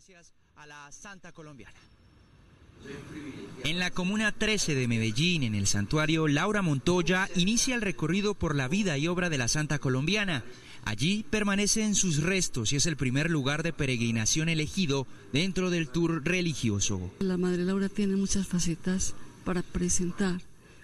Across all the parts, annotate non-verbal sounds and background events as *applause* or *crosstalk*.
gracias a la Santa Colombiana. En la Comuna 13 de Medellín, en el santuario Laura Montoya, inicia el recorrido por la vida y obra de la Santa Colombiana. Allí permanecen sus restos y es el primer lugar de peregrinación elegido dentro del tour religioso. La Madre Laura tiene muchas facetas para presentar,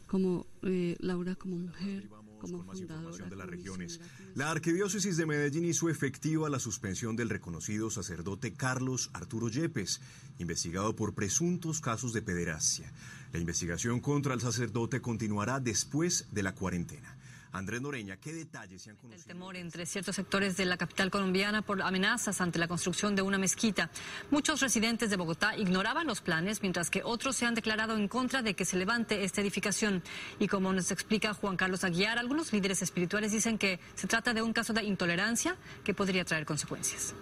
como eh, Laura como mujer, como de las regiones. La Arquidiócesis de Medellín hizo efectiva la suspensión del reconocido sacerdote Carlos Arturo Yepes, investigado por presuntos casos de pederastia. La investigación contra el sacerdote continuará después de la cuarentena. Andrés Noreña, ¿qué detalles se han conocido? El temor entre ciertos sectores de la capital colombiana por amenazas ante la construcción de una mezquita. Muchos residentes de Bogotá ignoraban los planes, mientras que otros se han declarado en contra de que se levante esta edificación. Y como nos explica Juan Carlos Aguiar, algunos líderes espirituales dicen que se trata de un caso de intolerancia que podría traer consecuencias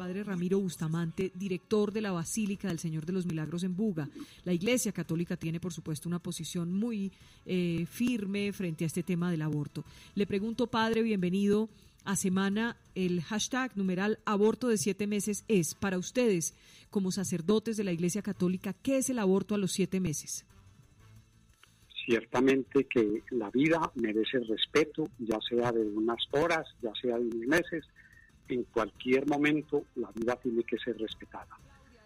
padre Ramiro Bustamante, director de la Basílica del Señor de los Milagros en Buga. La Iglesia Católica tiene, por supuesto, una posición muy eh, firme frente a este tema del aborto. Le pregunto, padre, bienvenido a semana. El hashtag numeral aborto de siete meses es, para ustedes, como sacerdotes de la Iglesia Católica, ¿qué es el aborto a los siete meses? Ciertamente que la vida merece respeto, ya sea de unas horas, ya sea de unos meses, en cualquier momento la vida tiene que ser respetada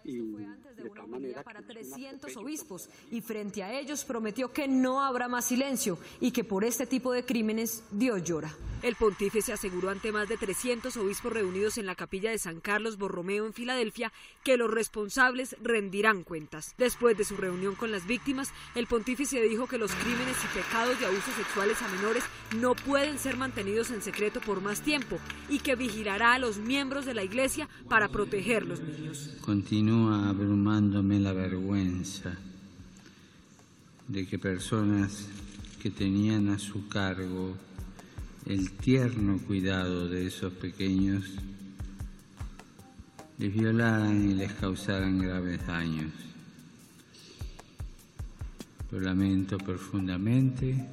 y de, tal manera para 300 obispos y frente a ellos prometió que no habrá más silencio y que por este tipo de crímenes Dios llora. El pontífice aseguró ante más de 300 obispos reunidos en la capilla de San Carlos Borromeo en Filadelfia que los responsables rendirán cuentas. Después de su reunión con las víctimas, el pontífice dijo que los crímenes y pecados de abusos sexuales a menores no pueden ser mantenidos en secreto por más tiempo y que vigilará a los miembros de la Iglesia para proteger los niños. Continúa abrumándome la vergüenza de que personas que tenían a su cargo el tierno cuidado de esos pequeños les violaran y les causaran graves daños. Lo lamento profundamente.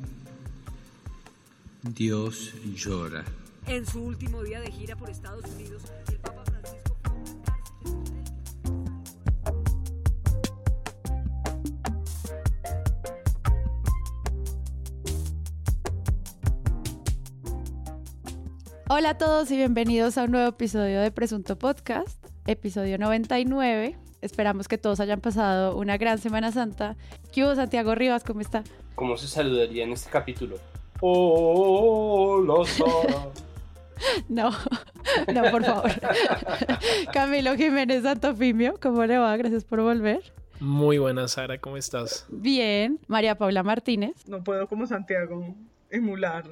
Dios llora. En su último día de gira por Estados Unidos, el Hola a todos y bienvenidos a un nuevo episodio de Presunto Podcast, episodio 99. Esperamos que todos hayan pasado una gran Semana Santa. ¿Qué hubo, Santiago Rivas? ¿Cómo está? ¿Cómo se saludaría en este capítulo? Hola, *laughs* Sara. no, no, por favor. Camilo Jiménez Santofimio, ¿cómo le va? Gracias por volver. Muy buena, Sara, ¿cómo estás? Bien. María Paula Martínez. No puedo como Santiago emular.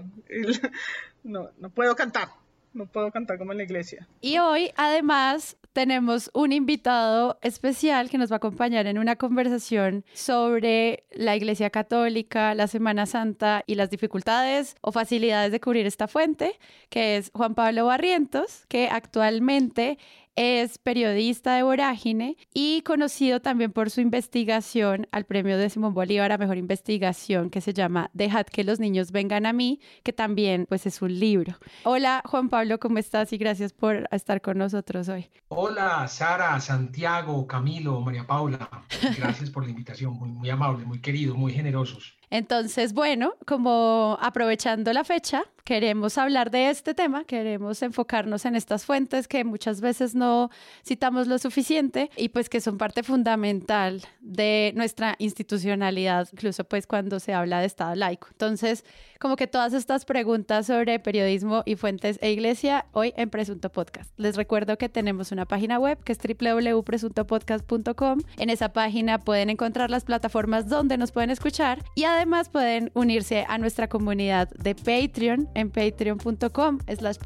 No, no puedo cantar. No puedo cantar como en la iglesia. Y hoy, además, tenemos un invitado especial que nos va a acompañar en una conversación sobre la Iglesia Católica, la Semana Santa y las dificultades o facilidades de cubrir esta fuente, que es Juan Pablo Barrientos, que actualmente es periodista de Vorágine y conocido también por su investigación al premio de Simón Bolívar a Mejor Investigación que se llama Dejad que los niños vengan a mí, que también pues es un libro. Hola Juan Pablo, ¿cómo estás? Y gracias por estar con nosotros hoy. Hola Sara, Santiago, Camilo, María Paula. Gracias por la invitación, muy, muy amable, muy querido, muy generosos. Entonces, bueno, como aprovechando la fecha, queremos hablar de este tema, queremos enfocarnos en estas fuentes que muchas veces no citamos lo suficiente y pues que son parte fundamental de nuestra institucionalidad, incluso pues cuando se habla de Estado laico. Entonces, como que todas estas preguntas sobre periodismo y fuentes e iglesia hoy en Presunto Podcast. Les recuerdo que tenemos una página web que es www.presuntopodcast.com. En esa página pueden encontrar las plataformas donde nos pueden escuchar y además pueden unirse a nuestra comunidad de Patreon en patreon.com slash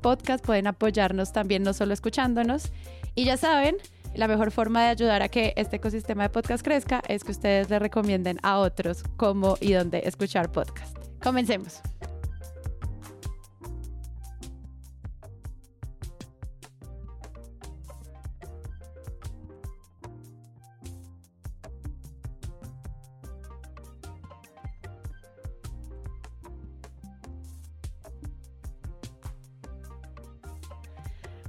podcast. Pueden apoyarnos también no solo escuchándonos. Y ya saben, la mejor forma de ayudar a que este ecosistema de podcast crezca es que ustedes le recomienden a otros cómo y dónde escuchar podcast. Comencemos.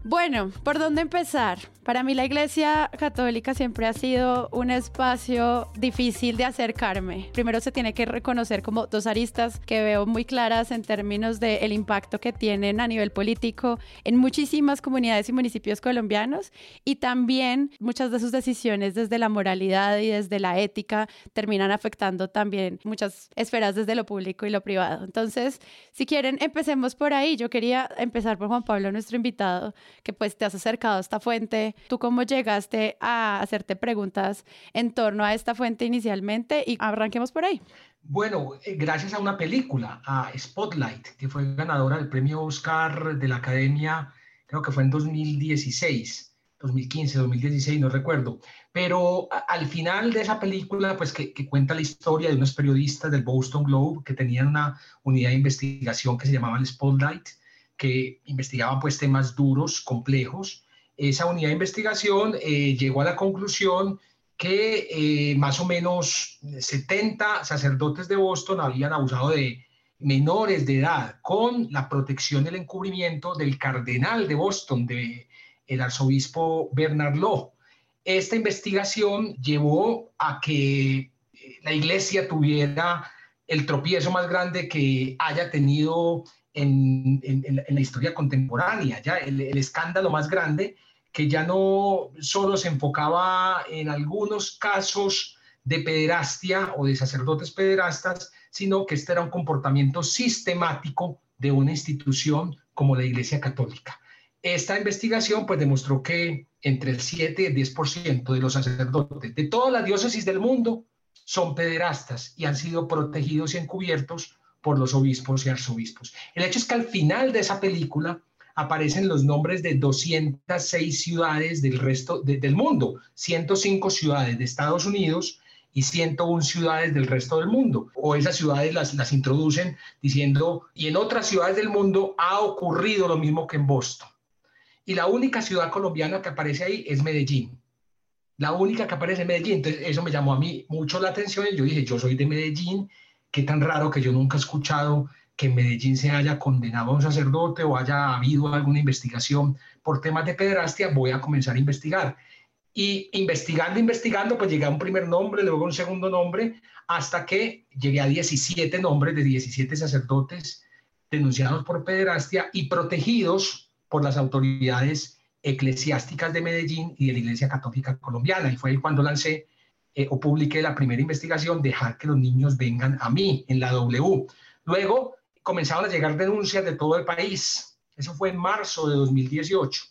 Bueno, ¿por dónde empezar? Para mí la Iglesia Católica siempre ha sido un espacio difícil de acercarme. Primero se tiene que reconocer como dos aristas que veo muy claras en términos del impacto que tienen a nivel político en muchísimas comunidades y municipios colombianos y también muchas de sus decisiones desde la moralidad y desde la ética terminan afectando también muchas esferas desde lo público y lo privado. Entonces, si quieren, empecemos por ahí. Yo quería empezar por Juan Pablo, nuestro invitado que pues te has acercado a esta fuente. ¿Tú cómo llegaste a hacerte preguntas en torno a esta fuente inicialmente? Y arranquemos por ahí. Bueno, eh, gracias a una película, a Spotlight, que fue ganadora del premio Oscar de la Academia, creo que fue en 2016. 2015, 2016, no recuerdo. Pero al final de esa película, pues que, cuenta la historia de unos periodistas del Boston Globe que tenían una unidad de investigación que se llamaba Spotlight que investigaban pues temas duros, complejos. Esa unidad de investigación eh, llegó a la conclusión que eh, más o menos 70 sacerdotes de Boston habían abusado de menores de edad con la protección y el encubrimiento del cardenal de Boston, de el arzobispo Bernard Law. Esta investigación llevó a que eh, la iglesia tuviera el tropiezo más grande que haya tenido en, la historia contemporánea, ya el, escándalo más grande que ya no solo se enfocaba en algunos casos de pederastia o de sacerdotes pederastas, sino que este era un comportamiento sistemático de una institución como la Iglesia Católica. Esta investigación pues demostró que entre el 7 y el 10% de los sacerdotes de todas las diócesis del mundo son pederastas y han sido protegidos y encubiertos por los obispos y arzobispos. El hecho es que al final de esa película aparecen los nombres de 206 ciudades del resto del mundo, 105 ciudades de Estados Unidos y 101 ciudades del resto del mundo. O esas ciudades las, las introducen diciendo, y en otras ciudades del mundo ha ocurrido lo mismo que en Boston. Y la única ciudad colombiana que aparece ahí es Medellín. La única que aparece es Medellín. Entonces eso me llamó a mí mucho la atención yo dije, yo soy de Medellín qué tan raro que yo nunca he escuchado que en Medellín se haya condenado a un sacerdote o haya habido alguna investigación por temas de pederastia, voy a comenzar a investigar. Y investigando, investigando, pues llegué a un primer nombre, luego un segundo nombre, hasta que llegué a 17 nombres de 17 sacerdotes denunciados por pederastia y protegidos por las autoridades eclesiásticas de Medellín y de la Iglesia Católica Colombiana. Y fue cuando lancé eh, o publiqué la primera investigación, dejar que los niños vengan a mí en la W. Luego comenzaron a llegar denuncias de todo el país. Eso fue en marzo de 2018.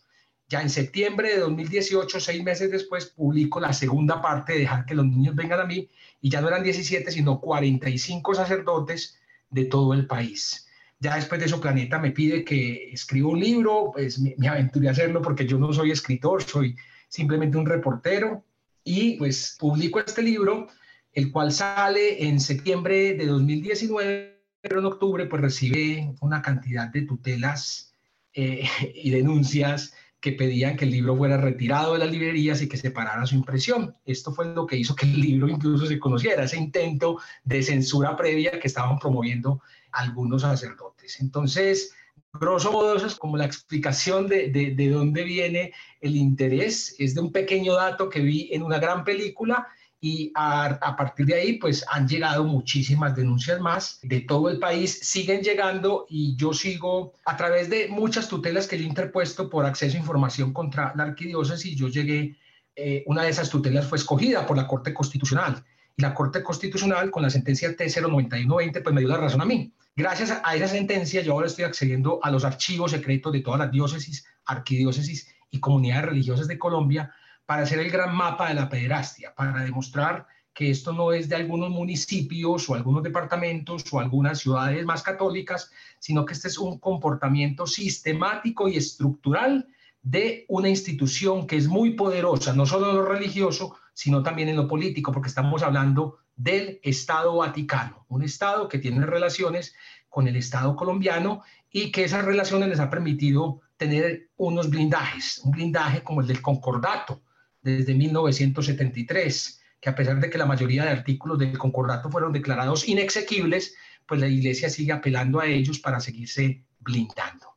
Ya en septiembre de 2018, seis meses después, publico la segunda parte de dejar que los niños vengan a mí y ya no eran 17, sino 45 sacerdotes de todo el país. Ya después de eso, Planeta me pide que escriba un libro, pues me, me aventuré a hacerlo porque yo no soy escritor, soy simplemente un reportero y pues publico este libro, el cual sale en septiembre de 2019, pero en octubre pues recibe una cantidad de tutelas eh, *laughs* y denuncias que pedían que el libro fuera retirado de las librerías y que se parara su impresión. Esto fue lo que hizo que el libro incluso se conociera, ese intento de censura previa que estaban promoviendo algunos sacerdotes. Entonces, grosso modo, eso es como la explicación de, de, de, dónde viene el interés. Es de un pequeño dato que vi en una gran película y a, partir de ahí, pues han llegado muchísimas denuncias más de todo el país, siguen llegando y yo sigo a través de muchas tutelas que yo he interpuesto por acceso a información contra la arquidiócesis. Yo llegué, eh, una de esas tutelas fue escogida por la Corte Constitucional y la Corte Constitucional con la sentencia T09120 pues me dio la razón a mí Gracias a esa sentencia, yo ahora estoy accediendo a los archivos secretos de todas las diócesis, arquidiócesis y comunidades religiosas de Colombia para hacer el gran mapa de la pederastia, para demostrar que esto no es de algunos municipios o algunos departamentos o algunas ciudades más católicas, sino que este es un comportamiento sistemático y estructural de una institución que es muy poderosa, no solo en lo religioso, sino también en lo político, porque estamos hablando del Estado Vaticano, un Estado que tiene relaciones con el Estado colombiano y que esas relaciones les ha permitido tener unos blindajes, un blindaje como el del concordato desde 1973, que a pesar de que la mayoría de artículos del concordato fueron declarados inexequibles, pues la Iglesia sigue apelando a ellos para seguirse blindando.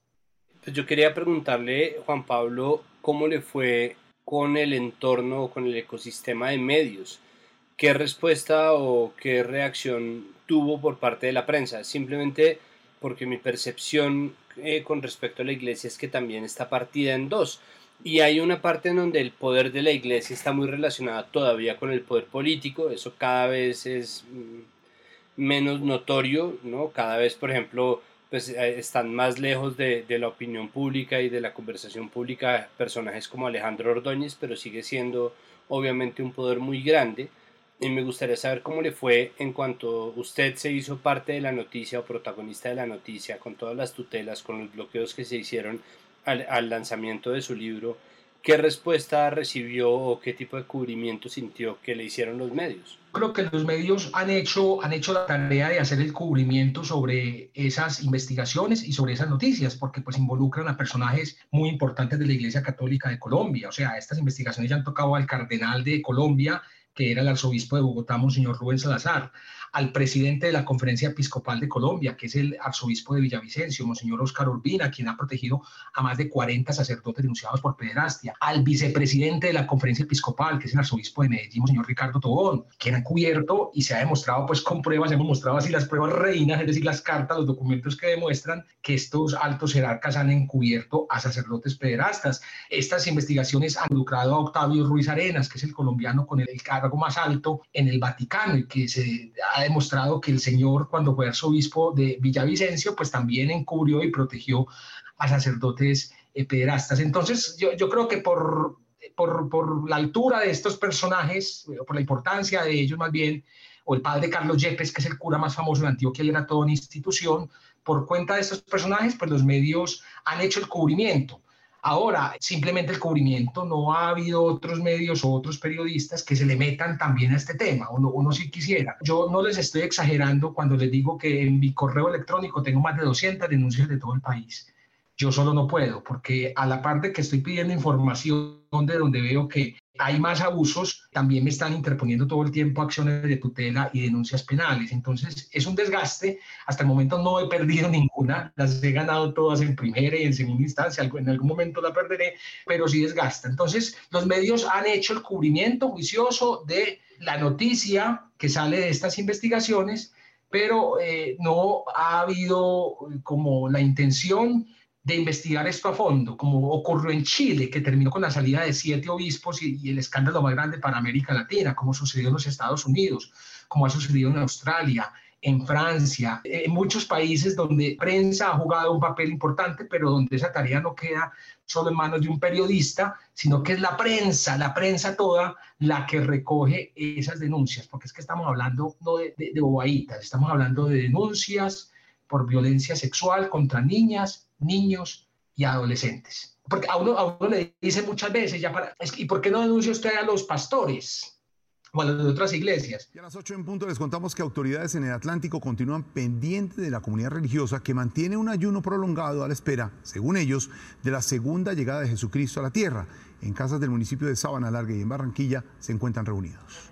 Pues yo quería preguntarle, Juan Pablo, cómo le fue con el entorno, con el ecosistema de medios. ¿Qué respuesta o qué reacción tuvo por parte de la prensa? Simplemente porque mi percepción eh, con respecto a la iglesia es que también está partida en dos. Y hay una parte en donde el poder de la iglesia está muy relacionado todavía con el poder político, eso cada vez es mm, menos notorio, ¿no? Cada vez, por ejemplo, pues eh, están más lejos de, de, la opinión pública y de la conversación pública personajes como Alejandro Ordóñez, pero sigue siendo obviamente un poder muy grande. Y me gustaría saber cómo le fue en cuanto usted se hizo parte de la noticia o protagonista de la noticia, con todas las tutelas, con los bloqueos que se hicieron al, al lanzamiento de su libro. ¿Qué respuesta recibió o qué tipo de cubrimiento sintió que le hicieron los medios? Creo que los medios han hecho, han hecho la tarea de hacer el cubrimiento sobre esas investigaciones y sobre esas noticias, porque pues involucran a personajes muy importantes de la Iglesia Católica de Colombia. O sea, estas investigaciones ya han tocado al cardenal de Colombia, que era el arzobispo de Bogotá, Monseñor Rubén Salazar, al presidente de la Conferencia Episcopal de Colombia, que es el arzobispo de Villavicencio, Monseñor Oscar Urbina, quien ha protegido a más de 40 sacerdotes denunciados por pederastia, al vicepresidente de la Conferencia Episcopal, que es el arzobispo de Medellín, Monseñor Ricardo Tobón, quien ha cubierto y se ha demostrado pues con pruebas, hemos mostrado así las pruebas reinas, es decir, las cartas, los documentos que demuestran que estos altos jerarcas han encubierto a sacerdotes pederastas. Estas investigaciones han involucrado a Octavio Ruiz Arenas, que es el colombiano con el cargo más alto en el Vaticano y que se ha demostrado que el señor cuando fue arzobispo de Villavicencio pues también encubrió y protegió a sacerdotes eh, pederastas. Entonces yo, yo creo que por, por, por, la altura de estos personajes, por la importancia de ellos más bien, o el padre Carlos Yepes, que es el cura más famoso de Antioquia y era toda una institución, por cuenta de estos personajes, pues los medios han hecho el cubrimiento. Ahora, simplemente el cubrimiento, no ha habido otros medios o otros periodistas que se le metan también a este tema, uno, uno sí quisiera. Yo no les estoy exagerando cuando les digo que en mi correo electrónico tengo más de 200 denuncias de todo el país. Yo solo no puedo, porque a la parte que estoy pidiendo información de donde veo que hay más abusos, también me están interponiendo todo el tiempo acciones de tutela y denuncias penales. Entonces, es un desgaste. Hasta el momento no he perdido *laughs* ninguna, las he ganado todas en primera y en segunda instancia. En algún momento la perderé, pero sí desgasta. Entonces, los medios han hecho el cubrimiento juicioso de la noticia que sale de estas investigaciones, pero eh, no ha habido como la intención de investigar esto a fondo, como ocurrió en Chile, que terminó con la salida de siete obispos y, el escándalo más grande para América Latina, como sucedió en los Estados Unidos, como ha sucedido en Australia, en Francia, en muchos países donde prensa ha jugado un papel importante, pero donde esa tarea no queda solo en manos de un periodista, sino que es la prensa, la prensa toda la que recoge esas denuncias, porque es que estamos hablando no de, de, estamos hablando de denuncias por violencia sexual contra niñas, niños y adolescentes. Porque a uno, a uno le dice muchas veces, ya para, ¿y por qué no denuncia usted a los pastores? O a las otras iglesias. Y a las 8 en punto les contamos que autoridades en el Atlántico continúan pendientes de la comunidad religiosa que mantiene un ayuno prolongado a la espera, según ellos, de la segunda llegada de Jesucristo a la tierra. En casas del municipio de Sabana Larga y en Barranquilla se encuentran reunidos.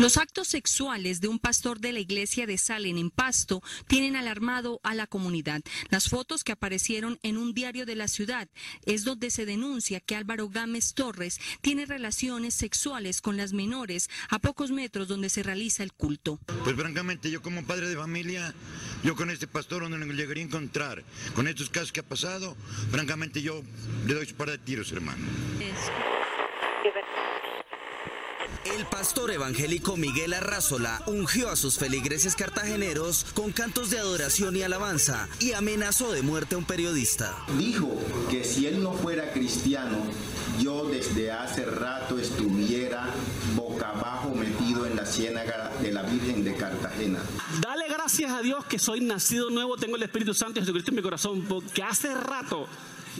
Los actos sexuales de un pastor de la iglesia de Salen en Pasto tienen alarmado a la comunidad. Las fotos que aparecieron en un diario de la ciudad es donde se denuncia que Álvaro Gámez Torres tiene relaciones sexuales con las menores a pocos metros donde se realiza el culto. Pues francamente yo como padre de familia, yo con este pastor donde lo llegaría a encontrar, con estos casos que ha pasado, francamente yo le doy su par de tiros, hermano. Es... El pastor evangélico Miguel Arrázola ungió a sus feligreses cartageneros con cantos de adoración y alabanza y amenazó de muerte a un periodista. Dijo que si él no fuera cristiano, yo desde hace rato estuviera boca abajo metido en la ciénaga de la Virgen de Cartagena. Dale gracias a Dios que soy nacido nuevo, tengo el Espíritu Santo y Jesucristo en mi corazón, porque hace rato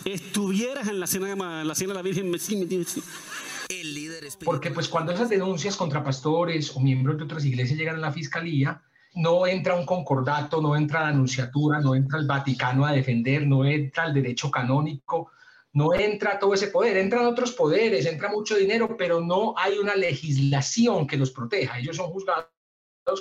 estuvieras en la ciénaga, la ciénaga de la Virgen. Porque pues cuando esas denuncias contra pastores o miembros de otras iglesias llegan a la fiscalía, no entra un concordato, no entra la anunciatura, no entra el Vaticano a defender, no entra el derecho canónico, no entra todo ese poder, entran otros poderes, entra mucho dinero, pero no hay una legislación que los proteja. Ellos son juzgados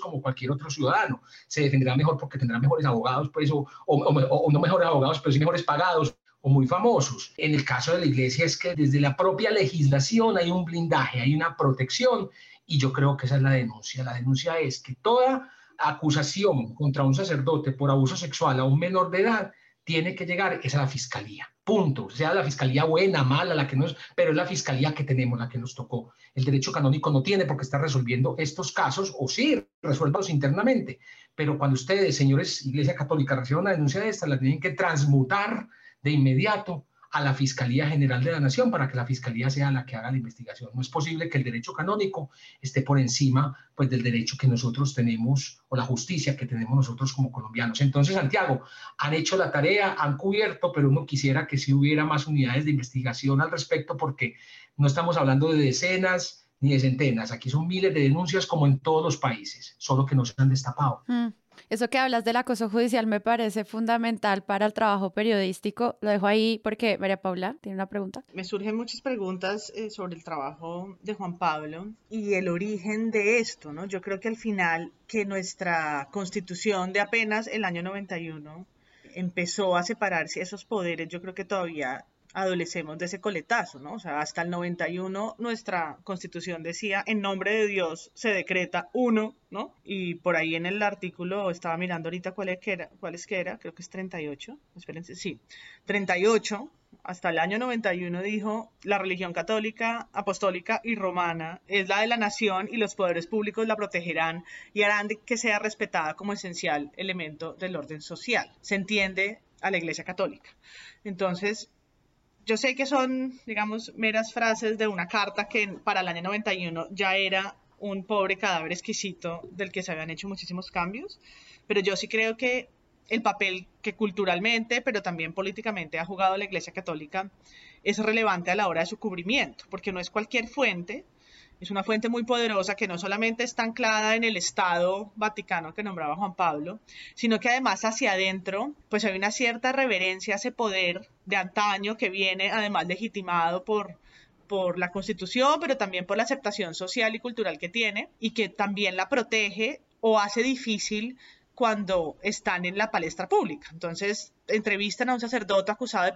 como cualquier otro ciudadano. Se defenderá mejor porque tendrá mejores abogados, pues, o, o, no mejores abogados, pero sí mejores pagados o muy famosos. En el caso de la iglesia es que desde la propia legislación hay un blindaje, hay una protección y yo creo que esa es la denuncia. La denuncia es que toda acusación contra un sacerdote por abuso sexual a un menor de edad tiene que llegar es a la fiscalía. Punto. Sea la fiscalía buena, mala, la que no es, pero es la fiscalía que tenemos, la que nos tocó. El derecho canónico no tiene por qué estar resolviendo estos casos, o sí, resuélvalos internamente. Pero cuando ustedes, señores Iglesia Católica, reciban una denuncia de esta, la tienen que transmutar de inmediato a la Fiscalía General de la Nación para que la Fiscalía sea la que haga la investigación. No es posible que el derecho canónico esté por encima pues, del derecho que nosotros tenemos o la justicia que tenemos nosotros como colombianos. Entonces, Santiago, han hecho la tarea, han cubierto, pero uno quisiera que si hubiera más unidades de investigación al respecto porque no estamos hablando de decenas ni de centenas. Aquí son miles de denuncias como en todos los países, solo que no se han destapado. Mm. Eso que hablas del acoso judicial me parece fundamental para el trabajo periodístico. Lo dejo ahí porque María Paula tiene una pregunta. Me surgen muchas preguntas eh, sobre el trabajo de Juan Pablo y el origen de esto, ¿no? Yo creo que al final que nuestra constitución de apenas el año 91 empezó a separarse esos poderes, yo creo que todavía adolecemos de ese coletazo, ¿no? O sea, hasta el 91 nuestra constitución decía, en nombre de Dios se decreta uno, ¿no? Y por ahí en el artículo, estaba mirando ahorita cuál es que era, cuál es que era, creo que es 38, espérense, sí, 38, hasta el año 91 dijo, la religión católica, apostólica y romana es la de la nación y los poderes públicos la protegerán y harán que sea respetada como esencial elemento del orden social. Se entiende a la Iglesia Católica. Entonces, yo sé que son, digamos, meras frases de una carta que para el año 91 ya era un pobre cadáver exquisito del que se habían hecho muchísimos cambios, pero yo sí creo que el papel que culturalmente, pero también políticamente ha jugado la Iglesia Católica es relevante a la hora de su cubrimiento, porque no es cualquier fuente, es una fuente muy poderosa que no solamente está anclada en el Estado Vaticano que nombraba Juan Pablo, sino que además hacia adentro, pues hay una cierta reverencia a ese poder de antaño que viene además legitimado por, por la Constitución, pero también por la aceptación social y cultural que tiene y que también la protege o hace difícil cuando están en la palestra pública. Entonces, entrevistan a un sacerdote acusado de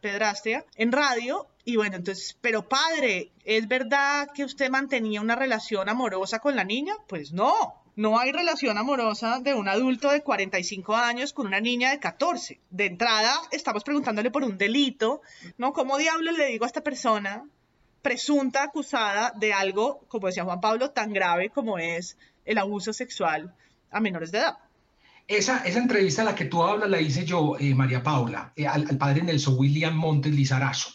pedrastia en radio y bueno, entonces, pero padre, ¿es verdad que usted mantenía una relación amorosa con la niña? Pues no, no hay relación amorosa de un adulto de 45 años con una niña de 14. De entrada, estamos preguntándole por un delito, ¿no? ¿Cómo diablos le digo a esta persona presunta acusada de algo, como decía Juan Pablo, tan grave como es el abuso sexual a menores de edad? Esa, esa entrevista a la que tú hablas la hice yo, eh, María Paula, eh, al, padre Nelson William Montes Lizarazo.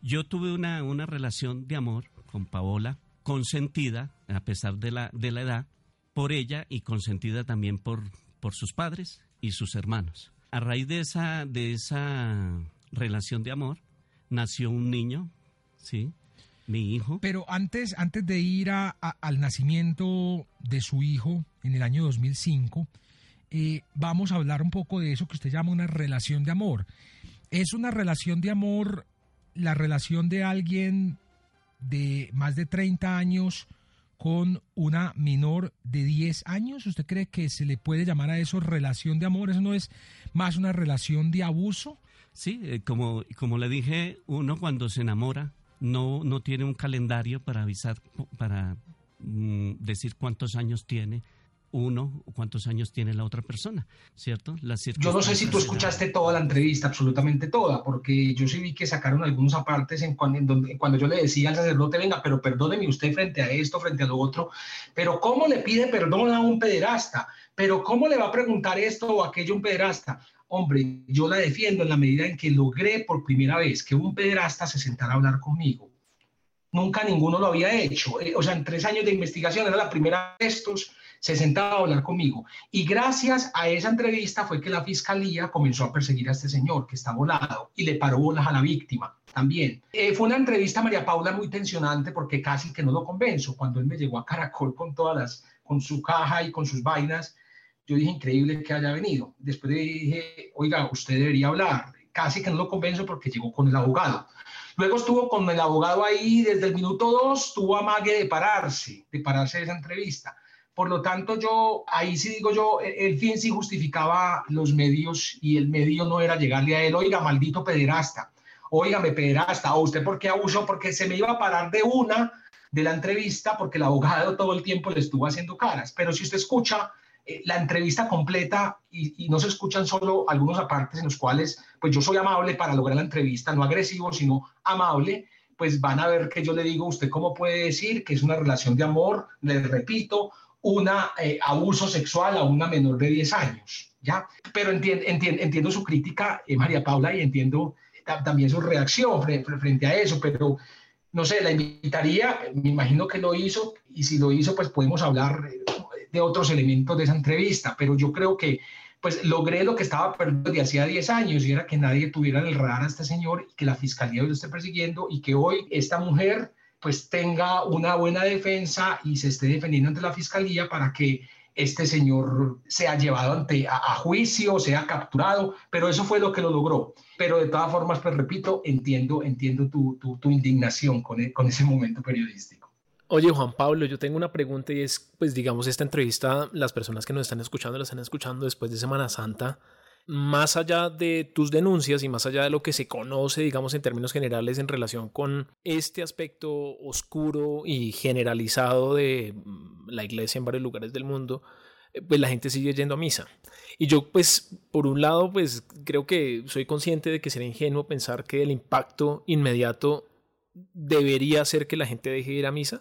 Yo tuve una, una relación de amor con Paola, consentida, a pesar de la, de la edad, por ella y consentida también por, por sus padres y sus hermanos. A raíz de esa, de esa relación de amor, nació un niño, ¿sí? Mi hijo. Pero antes, antes de ir a, al nacimiento de su hijo en el año 2005, eh, vamos a hablar un poco de eso que usted llama una relación de amor. ¿Es una relación de amor la relación de alguien de más de 30 años con una menor de 10 años? ¿Usted cree que se le puede llamar a eso relación de amor? ¿Eso no es más una relación de abuso? Sí, eh, como, como le dije, uno cuando se enamora no, no tiene un calendario para avisar, para mm, decir cuántos años tiene uno cuántos años tiene la otra persona, ¿cierto? yo no sé si tú escuchaste toda la entrevista, absolutamente toda, porque yo sí vi que sacaron algunos apartes en cuando, en donde, cuando yo le decía al sacerdote, venga, pero perdóneme usted frente a esto, frente a lo otro, pero ¿cómo le pide perdón a un pederasta? ¿Pero cómo le va a preguntar esto o aquello a un pederasta? Hombre, yo la defiendo en la medida en que logré por primera vez que un pederasta se sentara a hablar conmigo. Nunca ninguno lo había hecho. Eh, o sea, en tres años de investigación era la primera de estos se sentaba a hablar conmigo. Y gracias a esa entrevista fue que la fiscalía comenzó a perseguir a este señor que está volado y le paró bolas a la víctima también. Eh, fue una entrevista, María Paula, muy tensionante porque casi que no lo convenzo. Cuando él me llegó a Caracol con todas las, con su caja y con sus vainas, yo dije, increíble que haya venido. Después dije, oiga, usted debería hablar. Casi que no lo convenzo porque llegó con el abogado. Luego estuvo con el abogado ahí desde el minuto dos, tuvo amague de pararse, de pararse de esa entrevista Por lo tanto, yo ahí sí digo yo, e, el fin sí justificaba los medios y el medio no era llegarle a él, oiga, maldito pederasta, me pederasta, o usted por qué abusó, porque se me iba a parar de una de la entrevista porque el abogado todo el tiempo le estuvo haciendo caras. Pero si usted escucha eh, la entrevista completa y, y, no se escuchan solo algunos apartes en los cuales, pues yo soy amable para lograr la entrevista, no agresivo, sino amable, pues van a ver que yo le digo, ¿usted cómo puede decir que es una relación de amor? Le repito, un eh, abuso sexual a una menor de 10 años, ¿ya? Pero entiendo, entiendo su crítica, eh, María Paula, y entiendo también su reacción frente, a eso, pero no sé, la invitaría, me imagino que lo hizo, y si lo hizo, pues podemos hablar de otros elementos de esa entrevista, pero yo creo que pues logré lo que estaba perdiendo de hacía 10 años y era que nadie tuviera en el radar a este señor y que la fiscalía lo esté persiguiendo y que hoy esta mujer pues tenga una buena defensa y se esté defendiendo ante la fiscalía para que este señor sea llevado ante, a, juicio, sea capturado, pero eso fue lo que lo logró. Pero de todas formas, pues repito, entiendo, entiendo tu, tu, tu indignación con, e, con ese momento periodístico. Oye, Juan Pablo, yo tengo una pregunta y es, pues digamos, esta entrevista, las personas que nos están escuchando, la están escuchando después de Semana Santa, más allá de tus denuncias y más allá de lo que se conoce, digamos, en términos generales en relación con este aspecto oscuro y generalizado de mm, la iglesia en varios lugares del mundo, eh, pues la gente sigue yendo a misa. Y yo, pues, por un lado, pues creo que soy consciente de que sería ingenuo pensar que el impacto inmediato debería ser que la gente deje de ir a misa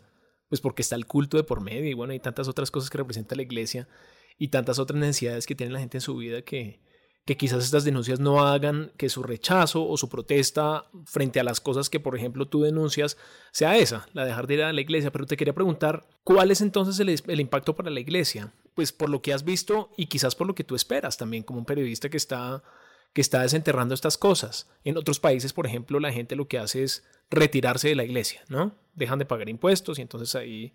pues porque está el culto de por medio y bueno, hay tantas otras cosas que representa la iglesia y tantas otras necesidades que tiene la gente en su vida que, que quizás estas denuncias no hagan que su rechazo o su protesta frente a las cosas que, por ejemplo, tú denuncias sea esa, la de dejar de ir a la iglesia. Pero te quería preguntar, ¿cuál es entonces el, el, impacto para la iglesia? Pues por lo que has visto y quizás por lo que tú esperas también como un periodista que está, que está desenterrando estas cosas. En otros países, por ejemplo, la gente lo que hace es retirarse de la iglesia, ¿no? Dejan de pagar impuestos y entonces ahí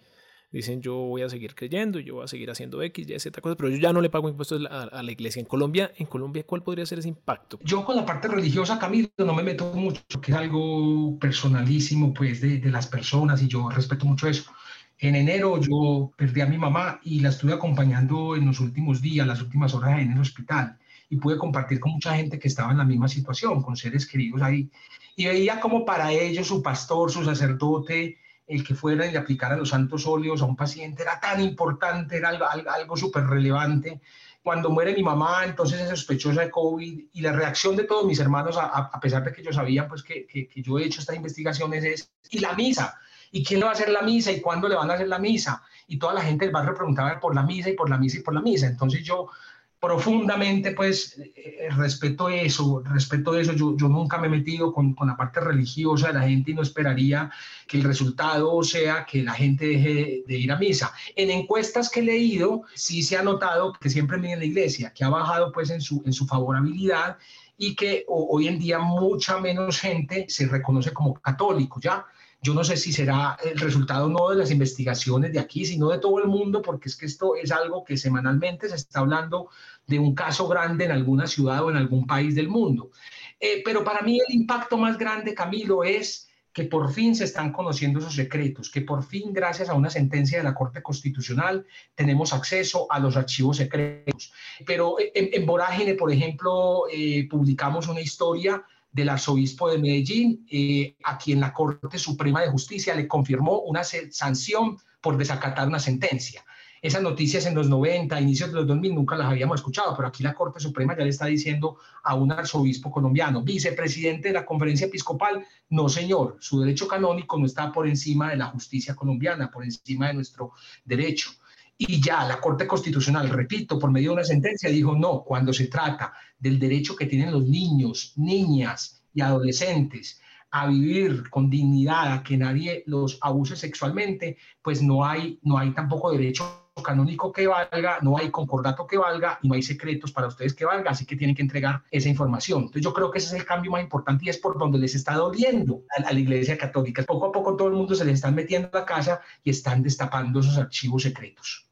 dicen yo voy a seguir creyendo, yo voy a seguir haciendo X, Y, Z cosas, pero yo ya no le pago impuestos a, la iglesia. En Colombia, en Colombia, ¿cuál podría ser ese impacto? Yo con la parte religiosa, Camilo, no me meto mucho, que es algo personalísimo, pues, de, de las personas y yo respeto mucho eso. En enero yo perdí a mi mamá y la estuve acompañando en los últimos días, las últimas horas en el hospital y pude compartir con mucha gente que estaba en la misma situación, con seres queridos ahí y veía como para ellos su pastor, su sacerdote, el que fuera y le aplicara los santos óleos a un paciente era tan importante, era algo, algo súper relevante. Cuando muere mi mamá, entonces es sospechosa de COVID y la reacción de todos mis hermanos, a, a pesar de que ellos sabían pues, que, que, que, yo he hecho estas investigaciones, es, ¿y la misa? ¿Y quién le va a hacer la misa? ¿Y cuándo le van a hacer la misa? Y toda la gente del barrio preguntaba por la misa y por la misa y por la misa. Entonces yo profundamente, pues, eh, respeto eso, respeto eso. Yo, yo nunca me he metido con, con, la parte religiosa de la gente y no esperaría que el resultado sea que la gente deje de ir a misa. En encuestas que he leído, sí se ha notado que siempre en la iglesia, que ha bajado, pues, en su, en su favorabilidad y que hoy en día mucha menos gente se reconoce como católico, ¿ya? Yo no sé si será el resultado no de las investigaciones de aquí, sino de todo el mundo, porque es que esto es algo que semanalmente se está hablando de un caso grande en alguna ciudad o en algún país del mundo. Eh, pero para mí el impacto más grande, Camilo, es que por fin se están conociendo esos secretos, que por fin, gracias a una sentencia de la Corte Constitucional, tenemos acceso a los archivos secretos. Pero en, en por ejemplo, eh, publicamos una historia del arzobispo de Medellín, eh, a quien la Corte Suprema de Justicia le confirmó una sanción por desacatar una sentencia. Esas noticias en los 90, inicios de los 2000, nunca las habíamos escuchado, pero aquí la Corte Suprema ya le está diciendo a un arzobispo colombiano, vicepresidente de la conferencia episcopal, no señor, su derecho canónico no está por encima de la justicia colombiana, por encima de nuestro derecho. Y ya la Corte Constitucional, repito, por medio de una sentencia, dijo no, cuando se trata del derecho que tienen los niños, niñas y adolescentes a vivir con dignidad, a que nadie los abuse sexualmente, pues no hay, no hay tampoco derecho canónico que valga, no hay concordato que valga y no hay secretos para ustedes que valga, así que tienen que entregar esa información. Entonces yo creo que ese es el cambio más importante y es por donde les está doliendo a, a la Iglesia Católica. Poco a poco todo el mundo se les están metiendo a la casa y están destapando esos archivos secretos.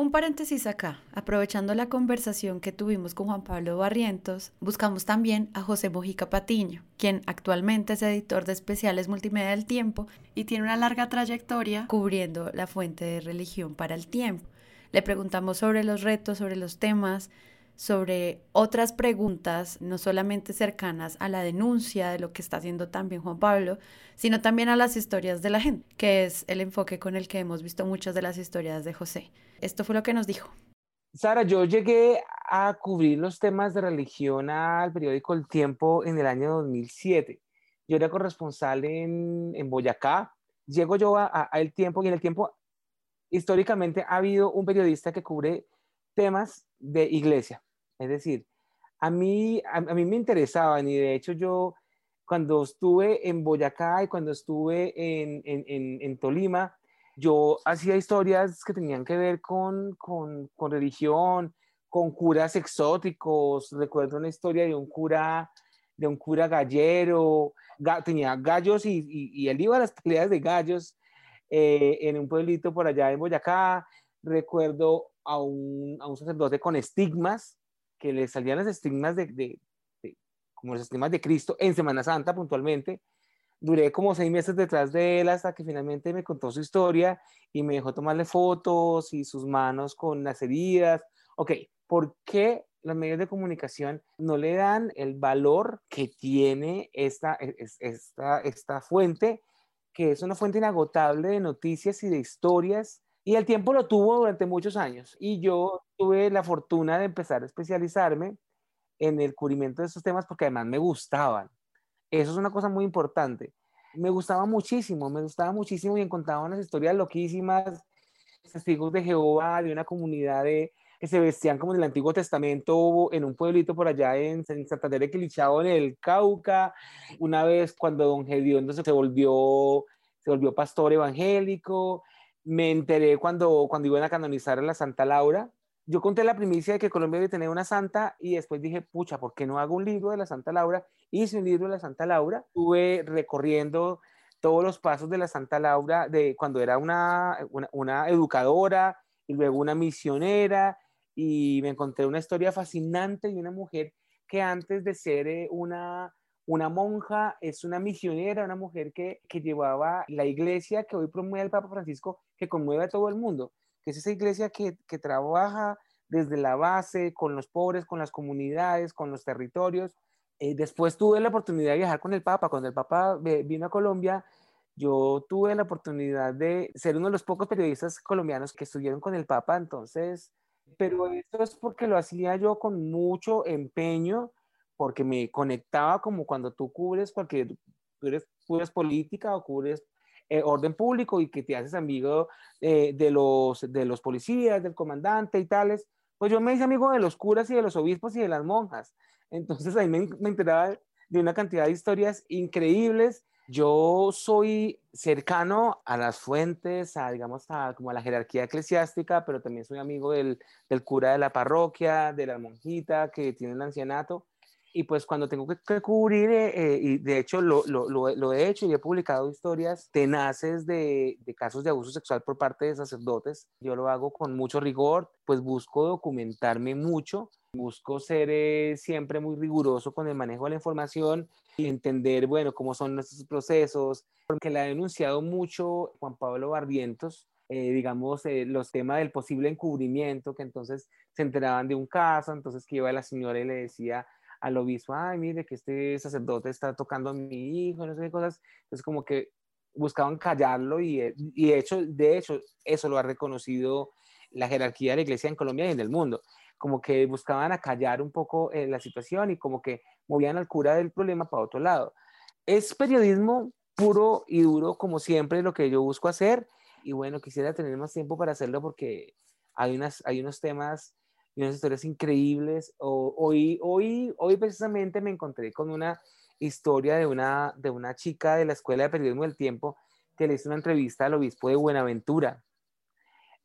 Un paréntesis acá, aprovechando la conversación que tuvimos con Juan Pablo Barrientos, buscamos también a José Mojica Patiño, quien actualmente es editor de especiales multimedia del tiempo y tiene una larga trayectoria cubriendo la fuente de religión para el tiempo. Le preguntamos sobre los retos, sobre los temas, sobre otras preguntas, no solamente cercanas a la denuncia de lo que está haciendo también Juan Pablo, sino también a las historias de la gente, que es el enfoque con el que hemos visto muchas de las historias de José. Esto fue lo que nos dijo. Sara, yo llegué a cubrir los temas de religión al periódico El Tiempo en el año 2007. Yo era corresponsal en, en Boyacá. Llego yo a, a, El Tiempo y en El Tiempo históricamente ha habido un periodista que cubre temas de iglesia. Es decir, a mí, a, mí me interesaban y de hecho yo cuando estuve en Boyacá y cuando estuve en, en, en, Tolima, yo hacía historias que tenían que ver con, con, religión, con curas exóticos. Recuerdo una historia de un cura, de un cura gallero, tenía gallos y, y, él iba a las peleas de gallos eh, en un pueblito por allá en Boyacá. Recuerdo a un, a un sacerdote con estigmas, que le salían las estigmas de, de, de, como los estigmas de Cristo en Semana Santa puntualmente. Duré como seis meses detrás de él hasta que finalmente me contó su historia y me dejó tomarle fotos y sus manos con las heridas. Ok, ¿por qué los medios de comunicación no le dan el valor que tiene esta, esta, esta fuente, que es una fuente inagotable de noticias y de historias y el tiempo lo tuvo durante muchos años. Y yo tuve la fortuna de empezar a especializarme en el cubrimiento de estos temas porque además me gustaban. Eso es una cosa muy importante. Me gustaba muchísimo, me gustaba muchísimo y encontraba unas historias loquísimas, testigos de Jehová, de una comunidad que se vestían como en el Antiguo Testamento en un pueblito por allá en, en Santander de Quilichao, en el Cauca. Una vez cuando don Gediondo se volvió, se volvió pastor evangélico me enteré cuando, cuando iban a canonizar a la Santa Laura. Yo conté la primicia de que Colombia debe tener una santa y después dije, pucha, ¿por qué no hago un libro de la Santa Laura? Hice un libro de la Santa Laura. Estuve recorriendo todos los pasos de la Santa Laura de cuando era una, una, educadora y luego una misionera y me encontré una historia fascinante de una mujer que antes de ser eh, una una monja es una misionera, una mujer que, que llevaba la iglesia que hoy promueve el Papa Francisco, que conmueve a todo el mundo, que es esa iglesia que, que trabaja desde la base, con los pobres, con las comunidades, con los territorios. Eh, después tuve la oportunidad de viajar con el Papa. Cuando el Papa vino a Colombia, yo tuve la oportunidad de ser uno de los pocos periodistas colombianos que estuvieron con el Papa. Entonces, pero esto es porque lo hacía yo con mucho empeño porque me conectaba como cuando tú cubres cualquier, tú eres, cubres política o cubres eh, orden público y que te haces amigo eh, de, los, de los policías, del comandante y tales, pues yo me hice amigo de los curas y de los obispos y de las monjas. Entonces ahí me, me enteraba de una cantidad de historias increíbles. Yo soy cercano a las fuentes, a, digamos, a, como a la jerarquía eclesiástica, pero también soy amigo del, del cura de la parroquia, de la monjita que tiene el ancianato y pues cuando tengo que, cubrir, eh, eh, y de hecho lo, lo, lo, he hecho y he publicado historias tenaces de, de, casos de abuso sexual por parte de sacerdotes, yo lo hago con mucho rigor, pues busco documentarme mucho, busco ser eh, siempre muy riguroso con el manejo de la información y entender, bueno, cómo son nuestros procesos, porque le ha denunciado mucho Juan Pablo Barrientos, digamos, los temas del posible encubrimiento, que entonces se enteraban de un caso, entonces que iba la señora y le decía, al obispo, ay, mire que este sacerdote está tocando a mi hijo, no sé qué cosas. Entonces como que buscaban callarlo y, eh, y de, hecho, de hecho eso lo ha reconocido la jerarquía de la iglesia en Colombia y en el mundo. Como que buscaban acallar un poco eh, la situación y como que movían al cura del problema para otro lado. Es periodismo puro y duro, como siempre, lo que yo busco hacer. Y bueno, quisiera tener más tiempo para hacerlo porque hay, unas, hay unos temas y unas historias increíbles. hoy, hoy, hoy precisamente me encontré con una historia de una, de una chica de la Escuela de Periodismo del Tiempo que le hizo una entrevista al obispo de Buenaventura.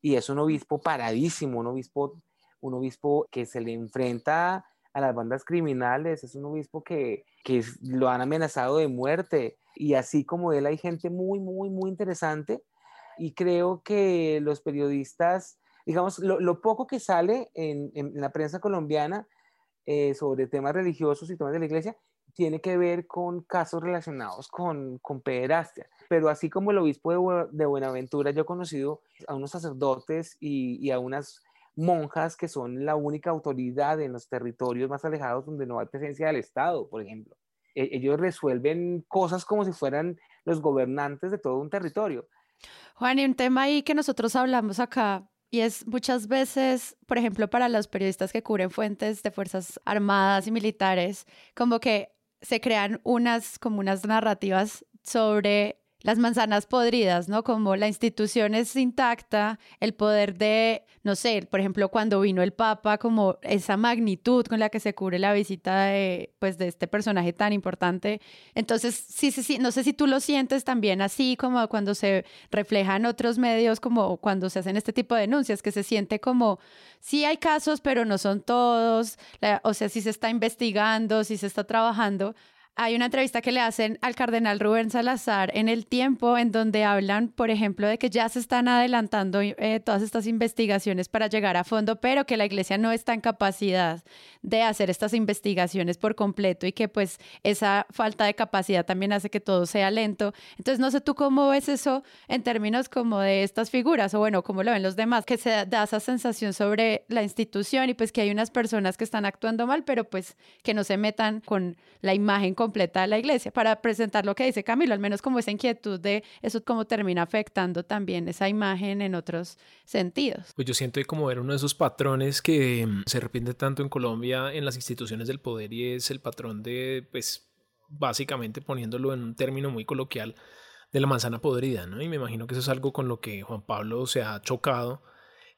Y es un obispo paradísimo, un obispo, un obispo que se le enfrenta a las bandas criminales, es un obispo que, que lo han amenazado de muerte. Y así como él hay gente muy, muy, muy interesante. Y creo que los periodistas digamos, lo, poco que sale en, la prensa colombiana eh, sobre temas religiosos y temas de la iglesia, tiene que ver con casos relacionados con, con pederastia. Pero así como el obispo de, Buenaventura, yo he conocido a unos sacerdotes y, a unas monjas que son la única autoridad en los territorios más alejados donde no hay presencia del Estado, por ejemplo. E, ellos resuelven cosas como si fueran los gobernantes de todo un territorio. Juan, y un tema ahí que nosotros hablamos acá y es muchas veces, por ejemplo, para los periodistas que cubren fuentes de Fuerzas Armadas y militares, como que se crean unas como unas narrativas sobre las manzanas podridas, ¿no? Como la institución es intacta, el poder de, no sé, por ejemplo, cuando vino el Papa, como esa magnitud con la que se cubre la visita de, pues, de este personaje tan importante. Entonces, sí, sí, sí, no sé si tú lo sientes también así, como cuando se refleja en otros medios, como cuando se hacen este tipo de denuncias, que se siente como, sí hay casos, pero no son todos, o sea, si se está investigando, si se está trabajando, hay una entrevista que le hacen al cardenal Rubén Salazar en el tiempo en donde hablan, por ejemplo, de que ya se están adelantando eh, todas estas investigaciones para llegar a fondo, pero que la iglesia no está en capacidad de hacer estas investigaciones por completo y que pues esa falta de capacidad también hace que todo sea lento. Entonces, no sé tú cómo ves eso en términos como de estas figuras o bueno, cómo lo ven los demás, que se da esa sensación sobre la institución y pues que hay unas personas que están actuando mal, pero pues que no se metan con la imagen completa la iglesia, para presentar lo que dice Camilo, al menos como esa inquietud de eso cómo termina afectando también esa imagen en otros sentidos. Pues yo siento como ver uno de esos patrones que mm, se repite tanto en Colombia en las instituciones del poder y es el patrón de, pues, básicamente poniéndolo en un término muy coloquial, de la manzana podrida, ¿no? Y me imagino que eso es algo con lo que Juan Pablo se ha chocado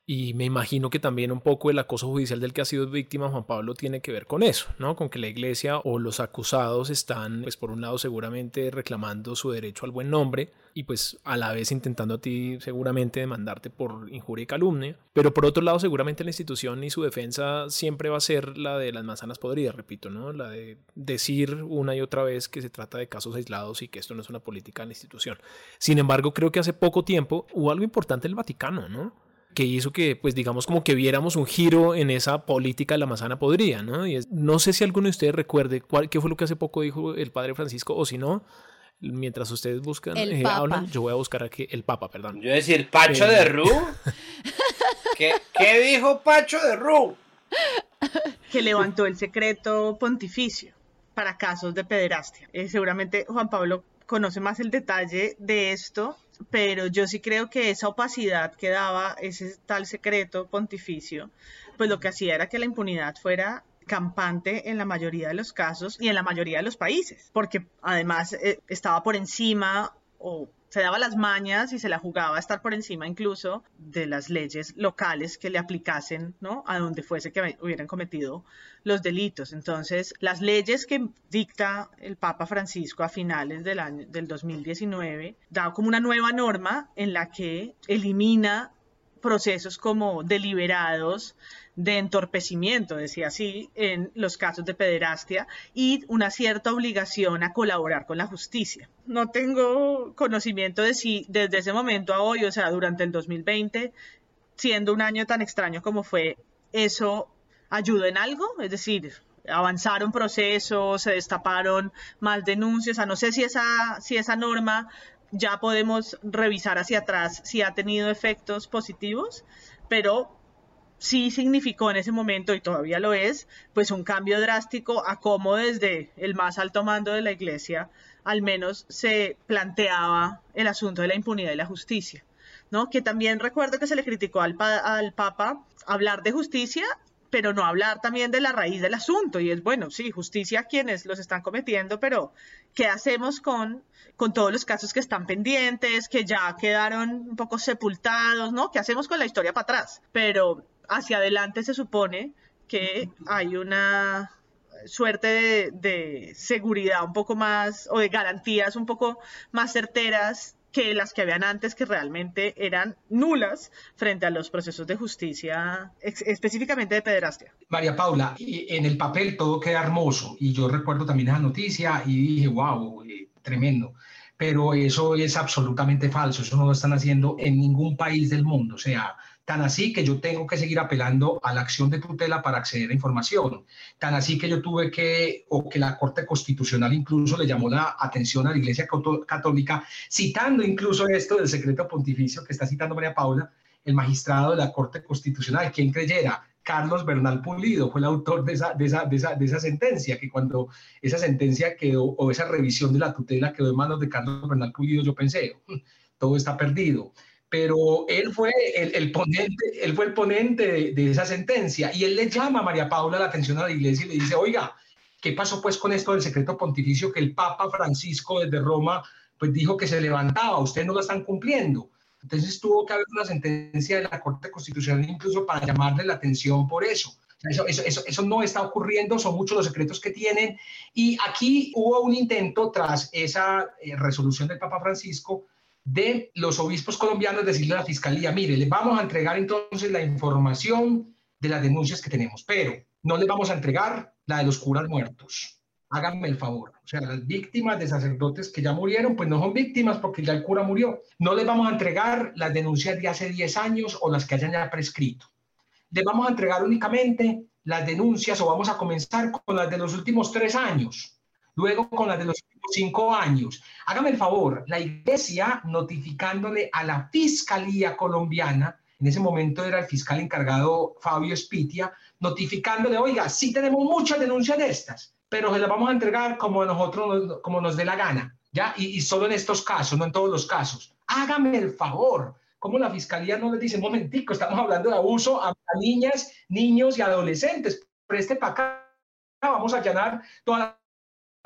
y me imagino que también un poco el acoso judicial del que ha sido víctima Juan Pablo tiene que ver con eso, ¿no? Con que la iglesia o los acusados están, pues por un lado seguramente reclamando su derecho al buen nombre y pues a la vez intentando a ti seguramente demandarte por injuria y calumnia, pero por otro lado seguramente la institución y su defensa siempre va a ser la de las manzanas podridas, repito, ¿no? La de decir una y otra vez que se trata de casos aislados y que esto no es una política de la institución. Sin embargo, creo que hace poco tiempo hubo algo importante en el Vaticano, ¿no? Que hizo que, pues digamos, como que viéramos un giro en esa política de la manzana podrida, ¿no? Y no sé si alguno de ustedes recuerde cuál, qué fue lo que hace poco dijo el padre Francisco, o si no, mientras ustedes buscan, eh, hablan, yo voy a buscar aquí el Papa, perdón. Yo voy a decir, Pacho de Ru. *laughs* ¿Qué, ¿Qué dijo Pacho de Ru? Que levantó el secreto pontificio para casos de pederastia. Eh, seguramente Juan Pablo conoce más el detalle de esto, pero yo sí creo que esa opacidad que daba ese tal secreto pontificio, pues lo que hacía era que la impunidad fuera campante en la mayoría de los casos y en la mayoría de los países, porque además eh, estaba por encima o se daba las mañas y se la jugaba a estar por encima incluso de las leyes locales que le aplicasen, ¿no? A donde fuese que hubieran cometido los delitos. Entonces, las leyes que dicta el Papa Francisco a finales del año del 2019 da como una nueva norma en la que elimina procesos como deliberados de entorpecimiento, decía así, en los casos de pederastia y una cierta obligación a colaborar con la justicia. No tengo conocimiento de si desde ese momento a hoy, o sea, durante el 2020, siendo un año tan extraño como fue, eso ayudó en algo, es decir, avanzaron procesos, se destaparon más denuncias, o no sé si esa, si esa norma ya podemos revisar hacia atrás si ha tenido efectos positivos, pero sí significó en ese momento, y todavía lo es, pues un cambio drástico a cómo desde el más alto mando de la Iglesia al menos se planteaba el asunto de la impunidad y la justicia. ¿no? Que también recuerdo que se le criticó al, al Papa hablar de justicia pero no hablar también de la raíz del asunto. Y es bueno, sí, justicia a quienes los están cometiendo, pero ¿qué hacemos con, con todos los casos que están pendientes, que ya quedaron un poco sepultados, ¿no? ¿Qué hacemos con la historia para atrás? Pero hacia adelante se supone que hay una suerte de, de seguridad un poco más o de garantías un poco más certeras que las que habían antes, que realmente eran nulas frente a los procesos de justicia, específicamente de pederastia. María Paula, en el papel todo queda hermoso y yo recuerdo también esa noticia y dije, wow, eh, tremendo. Pero eso es absolutamente falso, eso no lo están haciendo en ningún país del mundo. O sea, Tan así que yo tengo que seguir apelando a la acción de tutela para acceder a información. Tan así que yo tuve que, o que la Corte Constitucional incluso le llamó la atención a la Iglesia Católica, citando incluso esto del secreto pontificio que está citando María Paula, el magistrado de la Corte Constitucional, quien creyera, Carlos Bernal Pulido fue el autor de esa, de esa, de esa, de esa sentencia, que cuando esa sentencia quedó, o esa revisión de la tutela quedó en manos de Carlos Bernal Pulido, yo pensé, mm, todo está perdido pero él fue el, ponente, él fue el ponente de, esa sentencia y él le llama a María Paula la atención a la iglesia y le dice, oiga, ¿qué pasó pues con esto del secreto pontificio que el Papa Francisco desde Roma pues dijo que se levantaba, ustedes no lo están cumpliendo? Entonces tuvo que haber una sentencia de la Corte Constitucional incluso para llamarle la atención por eso. Eso, no está ocurriendo, son muchos los secretos que tienen. Y aquí hubo un intento tras esa eh, resolución del Papa Francisco de los obispos colombianos decirle a la fiscalía, mire, les vamos a entregar entonces la información de las denuncias que tenemos, pero no les vamos a entregar la de los curas muertos. Háganme el favor. O sea, las víctimas de sacerdotes que ya murieron, pues no son víctimas porque ya el cura murió. No les vamos a entregar las denuncias de hace 10 años o las que hayan ya prescrito. Les vamos a entregar únicamente las denuncias o vamos a comenzar con las de los últimos tres años luego con la de los cinco años. Hágame el favor, la iglesia notificándole a la Fiscalía colombiana, en ese momento era el fiscal encargado Fabio Spitia, notificándole, oiga, sí tenemos muchas denuncias de estas, pero se las vamos a entregar como nosotros, como nos dé la gana, ¿ya? Y, solo en estos casos, no en todos los casos. Hágame el favor, como la fiscalía no le dice, momentico, estamos hablando de abuso a, niñas, niños y adolescentes, preste para acá, vamos a allanar toda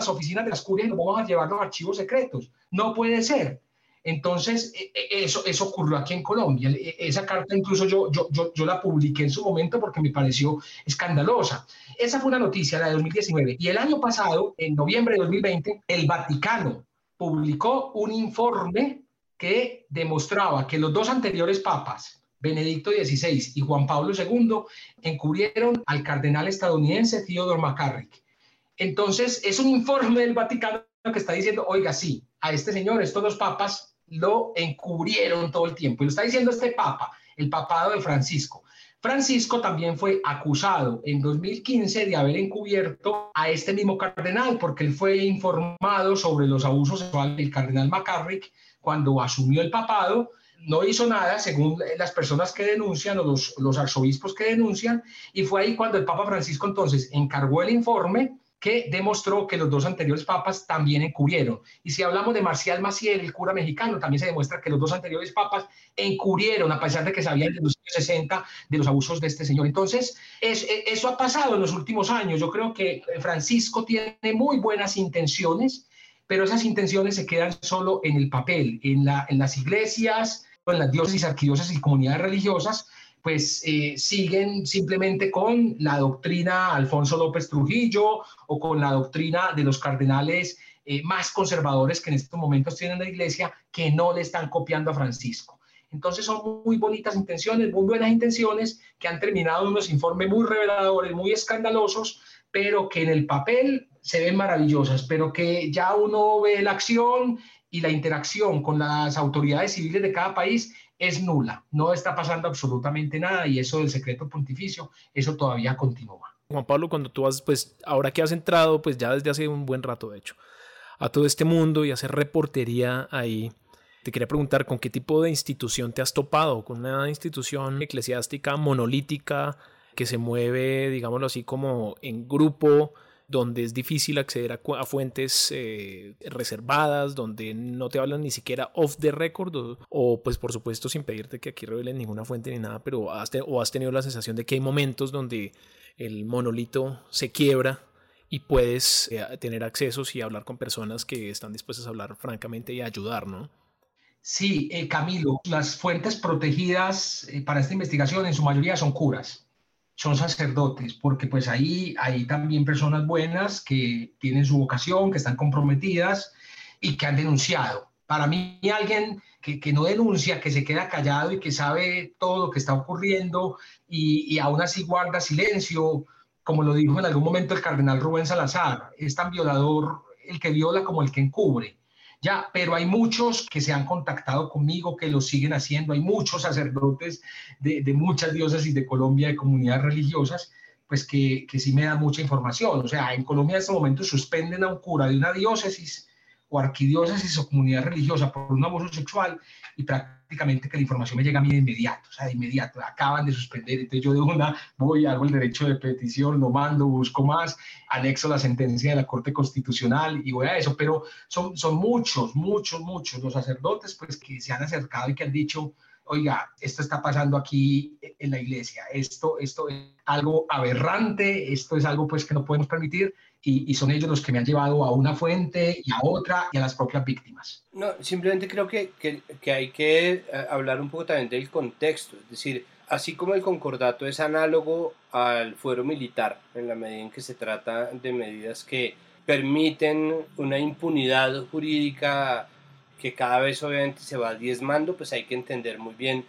oficinas de las curias y nos vamos a llevar los archivos secretos. No puede ser. Entonces, e, e, eso, eso ocurrió aquí en Colombia. E, esa carta incluso yo, yo, yo, yo, la publiqué en su momento porque me pareció escandalosa. Esa fue una noticia, la de 2019. Y el año pasado, en noviembre de 2020, el Vaticano publicó un informe que demostraba que los dos anteriores papas, Benedicto XVI y Juan Pablo II, encubrieron al cardenal estadounidense Theodore McCarrick entonces, es un informe del Vaticano que está diciendo, oiga, sí, a este señor, estos dos papas lo encubrieron todo el tiempo. Y lo está diciendo este papa, el papado de Francisco. Francisco también fue acusado en 2015 de haber encubierto a este mismo cardenal, porque él fue informado sobre los abusos sexuales del cardenal McCarrick cuando asumió el papado. No hizo nada, según las personas que denuncian o los, los arzobispos que denuncian, y fue ahí cuando el Papa Francisco entonces encargó el informe que demostró que los dos anteriores papas también encubrieron. Y si hablamos de Marcial Maciel, el cura mexicano, también se demuestra que los dos anteriores papas encubrieron, a pesar de que sabían en los años 60 de los abusos de este señor. Entonces, es, e, eso ha pasado en los últimos años. Yo creo que Francisco tiene muy buenas intenciones, pero esas intenciones se quedan solo en el papel, en, la, en las iglesias, en las diócesis, arquidiócesis y comunidades religiosas, pues eh, siguen simplemente con la doctrina Alfonso López Trujillo o con la doctrina de los cardenales eh, más conservadores que en estos momentos tienen la iglesia, que no le están copiando a Francisco. Entonces son muy bonitas intenciones, muy buenas intenciones, que han terminado unos informes muy reveladores, muy escandalosos, pero que en el papel se ven maravillosas, pero que ya uno ve la acción y la interacción con las autoridades civiles de cada país es nula, no está pasando absolutamente nada y eso del secreto pontificio, eso todavía continúa. Juan Pablo, cuando tú has, pues ahora que has entrado, pues ya desde hace un buen rato de hecho, a todo este mundo y hacer reportería ahí, te quería preguntar con qué tipo de institución te has topado, con una institución eclesiástica monolítica que se mueve, digámoslo así, como en grupo, donde es difícil acceder a, fuentes eh, reservadas, donde no te hablan ni siquiera off the record, o, pues por supuesto sin pedirte que aquí revelen ninguna fuente ni nada, pero has, tenido la sensación de que hay momentos donde el monolito se quiebra y puedes eh, tener accesos y hablar con personas que están dispuestas a hablar francamente y ayudar, ¿no? Sí, eh, Camilo, las fuentes protegidas para esta investigación en su mayoría son curas son sacerdotes, porque pues ahí hay también personas buenas que tienen su vocación, que están comprometidas y que han denunciado. Para mí alguien que, que no denuncia, que se queda callado y que sabe todo lo que está ocurriendo y, y aún así guarda silencio, como lo dijo en algún momento el cardenal Rubén Salazar, es tan violador el que viola como el que encubre. Ya, pero hay muchos que se han contactado conmigo, que lo siguen haciendo, hay muchos sacerdotes de, de muchas diócesis de Colombia, de comunidades religiosas, pues que, que sí me dan mucha información. O sea, en Colombia en este momento suspenden a un cura de una diócesis o arquidiócesis o comunidad religiosa por un abuso sexual y prácticamente que la información me llega a mí de inmediato, o sea, de inmediato, acaban de suspender, entonces yo de una voy, hago el derecho de petición, lo mando, busco más, anexo la sentencia de la Corte Constitucional y voy a eso, pero son, son muchos, muchos, muchos los sacerdotes pues que se han acercado y que han dicho, oiga, esto está pasando aquí en la iglesia, esto, esto es algo aberrante, esto es algo pues que no podemos permitir y, son ellos los que me han llevado a una fuente y a otra y a las propias víctimas. No, simplemente creo que, que, que hay que eh, hablar un poco también del contexto, es decir, así como el concordato es análogo al fuero militar en la medida en que se trata de medidas que permiten una impunidad jurídica que cada vez obviamente se va diezmando, pues hay que entender muy bien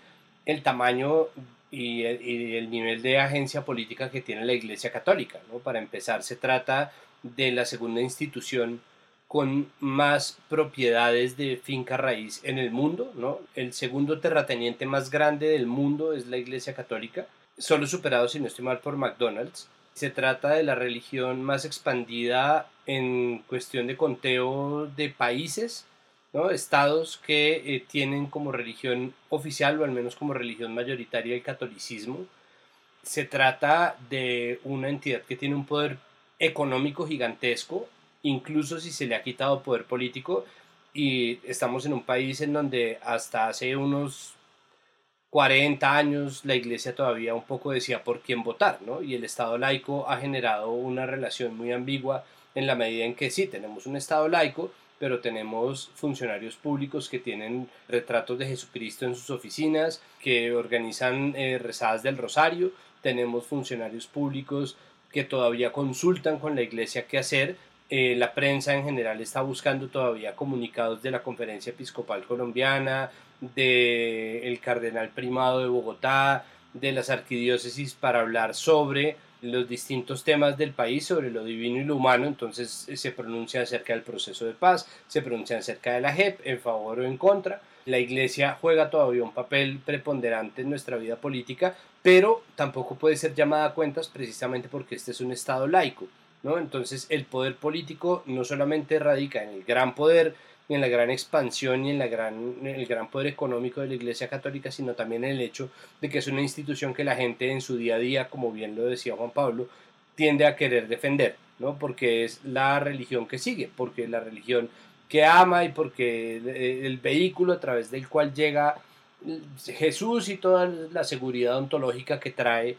el tamaño y el, nivel de agencia política que tiene la Iglesia Católica. ¿no? Para empezar, se trata de la segunda institución con más propiedades de finca raíz en el mundo. ¿no? El segundo terrateniente más grande del mundo es la Iglesia Católica, solo superado, si no estoy mal, por McDonald's. Se trata de la religión más expandida en cuestión de conteo de países estados que eh, tienen como religión oficial o al menos como religión mayoritaria el catolicismo. Se trata de una entidad que tiene un poder económico gigantesco, incluso si se le ha quitado poder político, y estamos en un país en donde hasta hace unos 40 años la iglesia todavía un poco decía por quién votar, ¿no? Y el Estado laico ha generado una relación muy ambigua en la medida en que sí, tenemos un Estado laico, pero tenemos funcionarios públicos que tienen retratos de Jesucristo en sus oficinas, que organizan eh, rezadas del rosario, tenemos funcionarios públicos que todavía consultan con la iglesia qué hacer, eh, la prensa en general está buscando todavía comunicados de la Conferencia Episcopal Colombiana, del Cardenal Primado de Bogotá, de las arquidiócesis para hablar sobre los distintos temas del país sobre lo divino y lo humano, entonces eh, se pronuncia acerca del proceso de paz, se pronuncia acerca de la JEP, en favor o en contra. La Iglesia juega todavía un papel preponderante en nuestra vida política, pero tampoco puede ser llamada a cuentas precisamente porque este es un Estado laico. ¿no? Entonces el poder político no solamente radica en el gran poder en la gran expansión y en, la gran, el gran poder económico de la Iglesia Católica, sino también en el hecho de que es una institución que la gente en su día a día, como bien lo decía Juan Pablo, tiende a querer defender, ¿no? Porque es la religión que sigue, porque la religión que ama y porque el, vehículo a través del cual llega Jesús y toda la seguridad ontológica que trae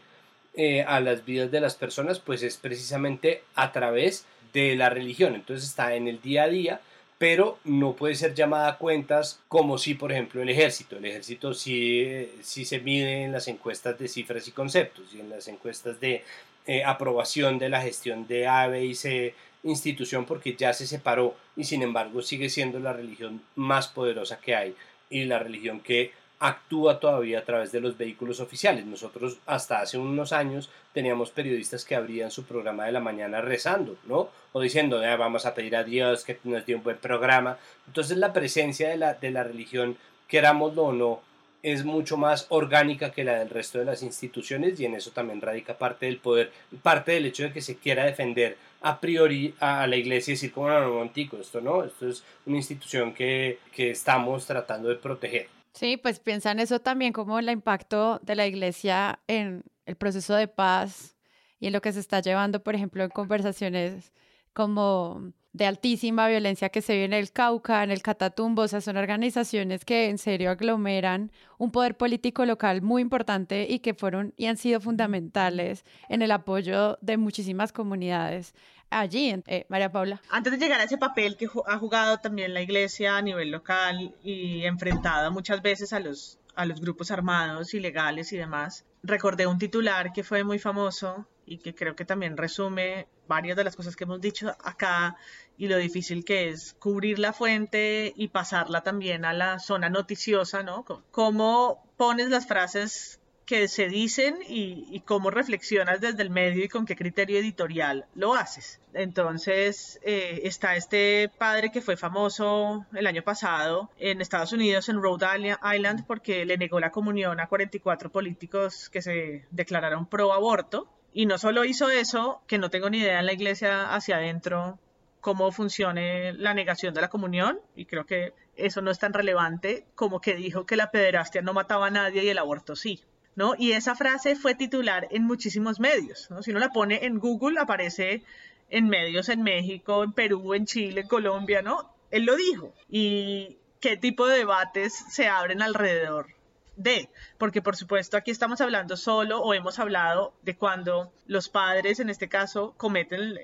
eh, a las vidas de las personas, pues es precisamente a través de la religión. Entonces está en el día a día pero no puede ser llamada a cuentas como si, por ejemplo, el ejército. El ejército sí, se mide en las encuestas de cifras y conceptos y en las encuestas de eh, aprobación de la gestión de A, B y C institución porque ya se separó y sin embargo sigue siendo la religión más poderosa que hay y la religión que actúa todavía a través de los vehículos oficiales. Nosotros hasta hace unos años teníamos periodistas que abrían su programa de la mañana rezando, ¿no? O diciendo, vamos a pedir a Dios que nos dé un buen programa. Entonces la presencia de la, de la religión, querámoslo o no, es mucho más orgánica que la del resto de las instituciones y en eso también radica parte del poder, parte del hecho de que se quiera defender a priori a, la iglesia y decir como no, no, esto no, esto es una institución que, que estamos tratando de proteger. Sí, pues piensan eso también como el impacto de la iglesia en el proceso de paz y en lo que se está llevando, por ejemplo, en conversaciones como de altísima violencia que se vive en el Cauca, en el Catatumbo, o sea, son organizaciones que en serio aglomeran un poder político local muy importante y que fueron y han sido fundamentales en el apoyo de muchísimas comunidades allí, eh, María Paula. Antes de llegar a ese papel que ha jugado también la iglesia a nivel local y enfrentada muchas veces a los, a los grupos armados, ilegales y demás, recordé un titular que fue muy famoso y que creo que también resume varias de las cosas que hemos dicho acá y lo difícil que es cubrir la fuente y pasarla también a la zona noticiosa, ¿no? ¿Cómo pones las frases que se dicen y, cómo reflexionas desde el medio y con qué criterio editorial lo haces. Entonces eh, está este padre que fue famoso el año pasado en Estados Unidos, en Rhode Island, porque le negó la comunión a 44 políticos que se declararon pro aborto. Y no solo hizo eso, que no tengo ni idea en la iglesia hacia adentro cómo funcione la negación de la comunión, y creo que eso no es tan relevante como que dijo que la pederastia no mataba a nadie y el aborto sí. ¿no? Y esa frase fue titular en muchísimos medios. Si uno la pone en Google, aparece en medios en México, en Perú, en Chile, en Colombia, ¿no? Él lo dijo. ¿Y qué tipo de debates se abren alrededor de? Porque por supuesto aquí estamos hablando solo o hemos hablado de cuando los padres, en este caso, cometen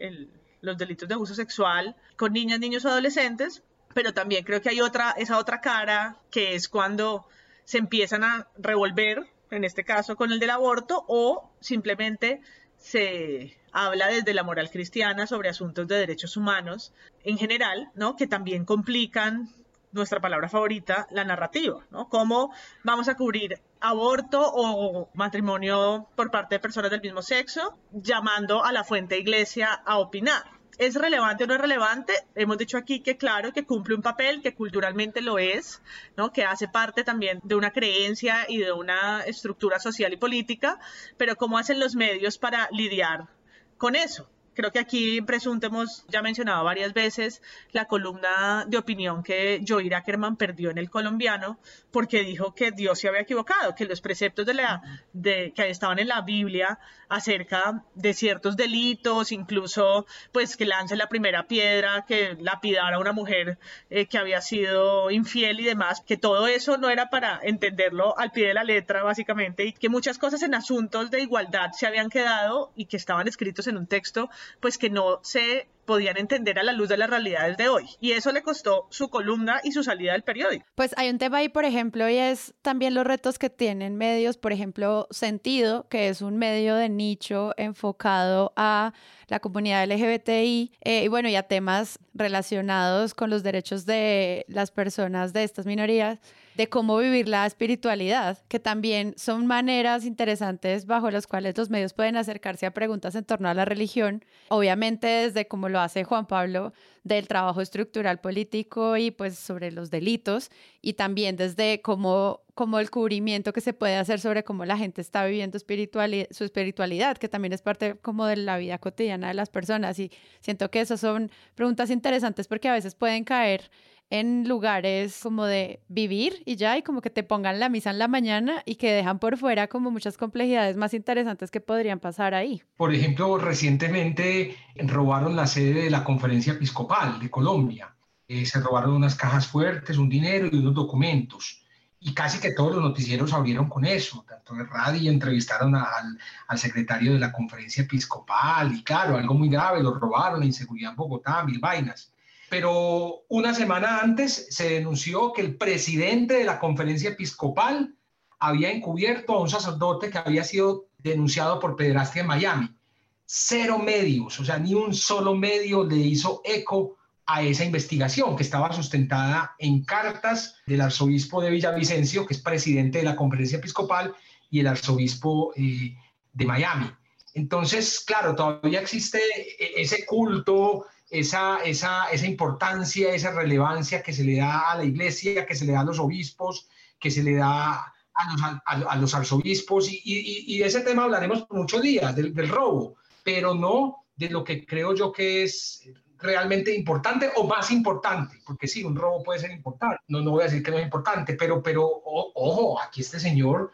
los delitos de abuso sexual con niñas, niños o adolescentes, pero también creo que hay otra, esa otra cara que es cuando se empiezan a revolver en este caso con el del aborto, o simplemente se habla desde la moral cristiana sobre asuntos de derechos humanos en general, ¿no? Que también complican nuestra palabra favorita, la narrativa, ¿no? Cómo vamos a cubrir aborto o matrimonio por parte de personas del mismo sexo, llamando a la fuente iglesia a opinar. ¿Es relevante o no es relevante? Hemos dicho aquí que claro, que cumple un papel, que culturalmente lo es, ¿no? que hace parte también de una creencia y de una estructura social y política, pero ¿cómo hacen los medios para lidiar con eso? Creo que aquí Presunto hemos ya mencionado varias veces la columna de opinión que Joir Ackerman perdió en el colombiano porque dijo que Dios se había equivocado, que los preceptos de la, de, que estaban en la Biblia acerca de ciertos delitos, incluso pues que lance la primera piedra, que lapidara a una mujer eh, que había sido infiel y demás, que todo eso no era para entenderlo al pie de la letra básicamente y que muchas cosas en asuntos de igualdad se habían quedado y que estaban escritos en un texto pues que no se podían entender a la luz de las realidades de hoy. Y eso le costó su columna y su salida del periódico. Pues hay un tema ahí, por ejemplo, y es también los retos que tienen medios, por ejemplo, Sentido, que es un medio de nicho enfocado a la comunidad LGBTI eh, y bueno, y a temas relacionados con los derechos de las personas de estas minorías de cómo vivir la espiritualidad, que también son maneras interesantes bajo las cuales los medios pueden acercarse a preguntas en torno a la religión, obviamente desde como lo hace Juan Pablo, del trabajo estructural político y pues sobre los delitos, y también desde cómo, cómo el cubrimiento que se puede hacer sobre cómo la gente está viviendo espiritualidad, su espiritualidad, que también es parte como de la vida cotidiana de las personas. Y siento que esas son preguntas interesantes porque a veces pueden caer en lugares como de vivir y ya, y como que te pongan la misa en la mañana y que dejan por fuera como muchas complejidades más interesantes que podrían pasar ahí. Por ejemplo, recientemente robaron la sede de la Conferencia Episcopal de Colombia. Eh, se robaron unas cajas fuertes, un dinero y unos documentos. Y casi que todos los noticieros abrieron con eso. Tanto de radio entrevistaron al, al secretario de la Conferencia Episcopal. Y claro, algo muy grave, lo robaron, la inseguridad en Bogotá, mil vainas pero una semana antes se denunció que el presidente de la conferencia episcopal había encubierto a un sacerdote que había sido denunciado por pederastia en Miami. Cero medios, o sea, ni un solo medio le hizo eco a esa investigación que estaba sustentada en cartas del arzobispo de Villavicencio, que es presidente de la conferencia episcopal, y el arzobispo eh, de Miami. Entonces, claro, todavía existe e-, ese culto esa, esa, esa importancia, esa relevancia que se le da a la iglesia, que se le da a los obispos, que se le da a los, a, los arzobispos. Y, y, y, de ese tema hablaremos por muchos días, del, del, robo, pero no de lo que creo yo que es realmente importante o más importante, porque sí, un robo puede ser importante, no, no voy a decir que no es importante, pero, pero ojo, aquí este señor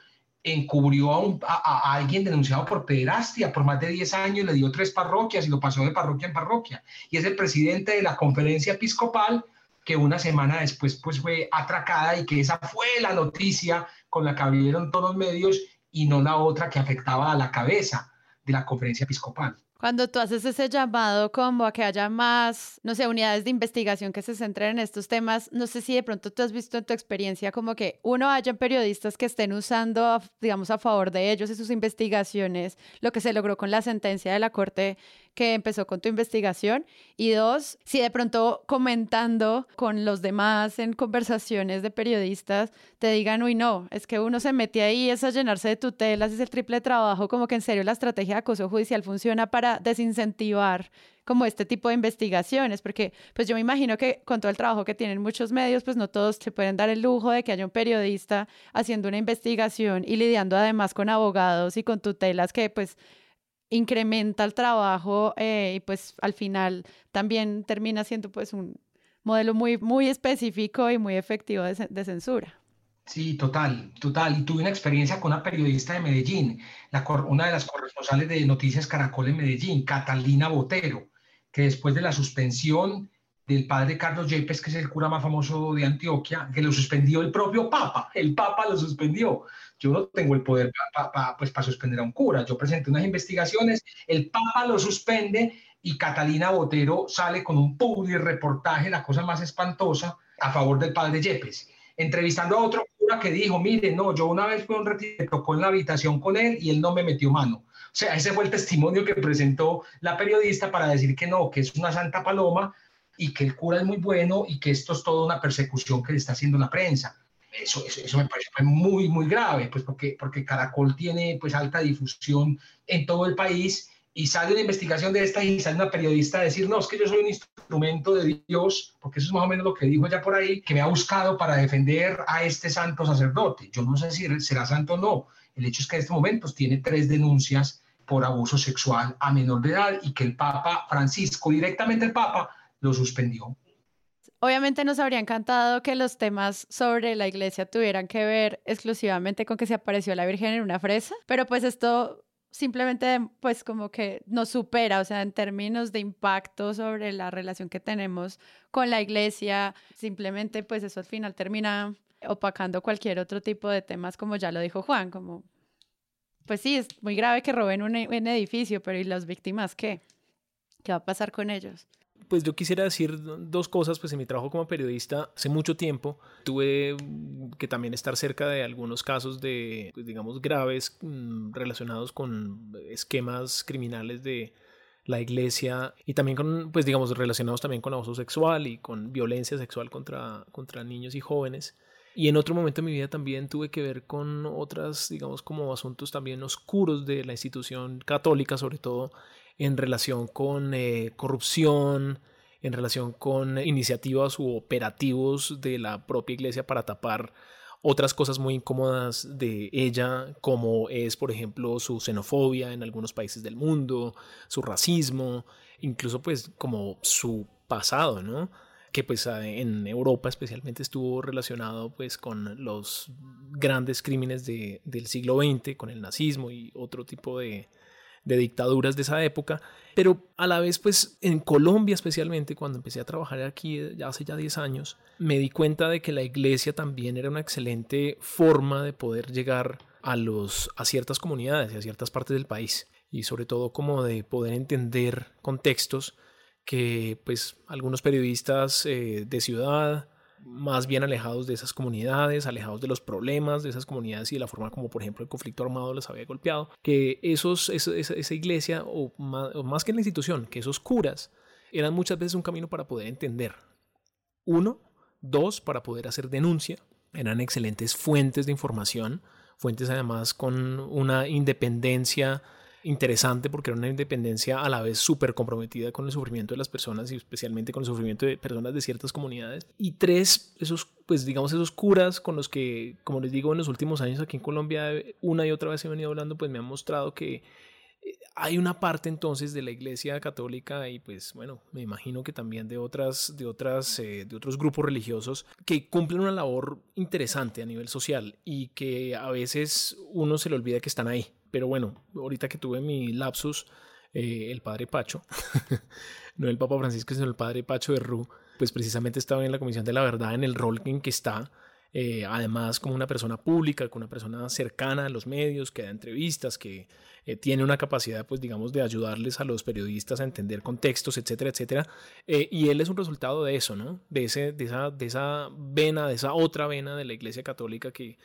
encubrió a, un, a, alguien denunciado por pederastia por más de 10 años, le dio tres parroquias y lo pasó de parroquia en parroquia. Y es el presidente de la conferencia episcopal que una semana después pues fue atracada y que esa fue la noticia con la que abrieron todos los medios y no la otra que afectaba a la cabeza de la conferencia episcopal. Cuando tú haces ese llamado como a que haya más, no sé, unidades de investigación que se centren en estos temas, no sé si de pronto tú has visto en tu experiencia como que uno haya periodistas que estén usando, digamos, a favor de ellos y sus investigaciones, lo que se logró con la sentencia de la Corte que empezó con tu investigación y dos, si de pronto comentando con los demás en conversaciones de periodistas te digan, uy, no, es que uno se mete ahí, es a llenarse de tutelas, es el triple trabajo, como que en serio la estrategia de acoso judicial funciona para desincentivar como este tipo de investigaciones, porque pues yo me imagino que con todo el trabajo que tienen muchos medios, pues no todos se pueden dar el lujo de que haya un periodista haciendo una investigación y lidiando además con abogados y con tutelas que pues incrementa el trabajo eh, y pues al final también termina siendo pues un modelo muy, muy específico y muy efectivo de, de censura. Sí, total, total. Y tuve una experiencia con una periodista de Medellín, una de las corresponsales de Noticias Caracol en Medellín, Catalina Botero que después de la suspensión del padre Carlos Yepes, que es el cura más famoso de Antioquia, que lo suspendió el propio Papa, el Papa lo suspendió. Yo no tengo el poder para pues, suspender a un cura. Yo presenté unas investigaciones, el Papa lo suspende y Catalina Botero sale con un publi reportaje, la cosa más espantosa, a favor del padre Yepes, entrevistando a otro cura que dijo, mire, no, yo una vez fui a un retiro, en la habitación con él y él no me metió mano. O sea, ese fue el testimonio que presentó la periodista para decir que no, que es una santa paloma y que el cura es muy bueno y que esto es toda una persecución que le está haciendo la prensa. Eso, eso, me parece muy, muy grave, pues porque, porque Caracol tiene pues alta difusión en todo el país y sale una investigación de esta y sale una periodista a decir, no, es que yo soy un instrumento de Dios, porque eso es más o menos lo que dijo ella por ahí, que me ha buscado para defender a este santo sacerdote. Yo no sé si será santo o no. El hecho es que en estos momentos tiene tres denuncias por abuso sexual a menor de edad y que el Papa Francisco, directamente el Papa, lo suspendió. Obviamente nos habría encantado que los temas sobre la iglesia tuvieran que ver exclusivamente con que se apareció la Virgen en una fresa, pero pues esto simplemente pues como que nos supera, o sea, en términos de impacto sobre la relación que tenemos con la iglesia, simplemente pues eso al final termina opacando cualquier otro tipo de temas, como ya lo dijo Juan, como pues sí, es muy grave que roben un, edificio, pero ¿y las víctimas qué? ¿Qué va a pasar con ellos? Pues yo quisiera decir dos cosas, pues en mi trabajo como periodista hace mucho tiempo tuve que también estar cerca de algunos casos de, pues, digamos, graves mm, relacionados con esquemas criminales de la iglesia y también con, pues digamos, relacionados también con abuso sexual y con violencia sexual contra, contra niños y jóvenes. Y en otro momento de mi vida también tuve que ver con otras, digamos, como asuntos también oscuros de la institución católica, sobre todo en relación con eh, corrupción, en relación con iniciativas u operativos de la propia iglesia para tapar otras cosas muy incómodas de ella, como es, por ejemplo, su xenofobia en algunos países del mundo, su racismo, incluso pues como su pasado, ¿no? que pues en Europa especialmente estuvo relacionado pues con los grandes crímenes de, del siglo XX, con el nazismo y otro tipo de, de dictaduras de esa época, pero a la vez pues en Colombia especialmente cuando empecé a trabajar aquí ya hace ya 10 años, me di cuenta de que la iglesia también era una excelente forma de poder llegar a los a ciertas comunidades y a ciertas partes del país y sobre todo como de poder entender contextos que pues algunos periodistas eh, de ciudad, más bien alejados de esas comunidades, alejados de los problemas de esas comunidades y de la forma como por ejemplo el conflicto armado les había golpeado, que esos, esa, iglesia o más, que la institución, que esos curas eran muchas veces un camino para poder entender. Uno, dos, para poder hacer denuncia, eran excelentes fuentes de información, fuentes además con una independencia interesante porque era una independencia a la vez súper comprometida con el sufrimiento de las personas y especialmente con el sufrimiento de personas de ciertas comunidades. Y tres, esos, pues digamos, esos curas con los que, como les digo, en los últimos años aquí en Colombia, una y otra vez he venido hablando, pues me han mostrado que eh, hay una parte entonces de la iglesia católica y pues bueno me imagino que también de otras de otras eh, de otros grupos religiosos que cumplen una labor interesante a nivel social y que a veces uno se le olvida que están ahí pero bueno, ahorita que tuve mi lapsus, eh, el padre Pacho, *laughs* no el Papa Francisco, sino el padre Pacho de Ru, pues precisamente estaba en la Comisión de la Verdad en el rol en que está, eh, además como una persona pública, como una persona cercana a los medios, que da entrevistas, que eh, tiene una capacidad, pues digamos, de ayudarles a los periodistas a entender contextos, etcétera, etcétera. y él es un resultado de eso, ¿no? De, ese, de, esa, de esa vena, de esa otra vena de la Iglesia Católica que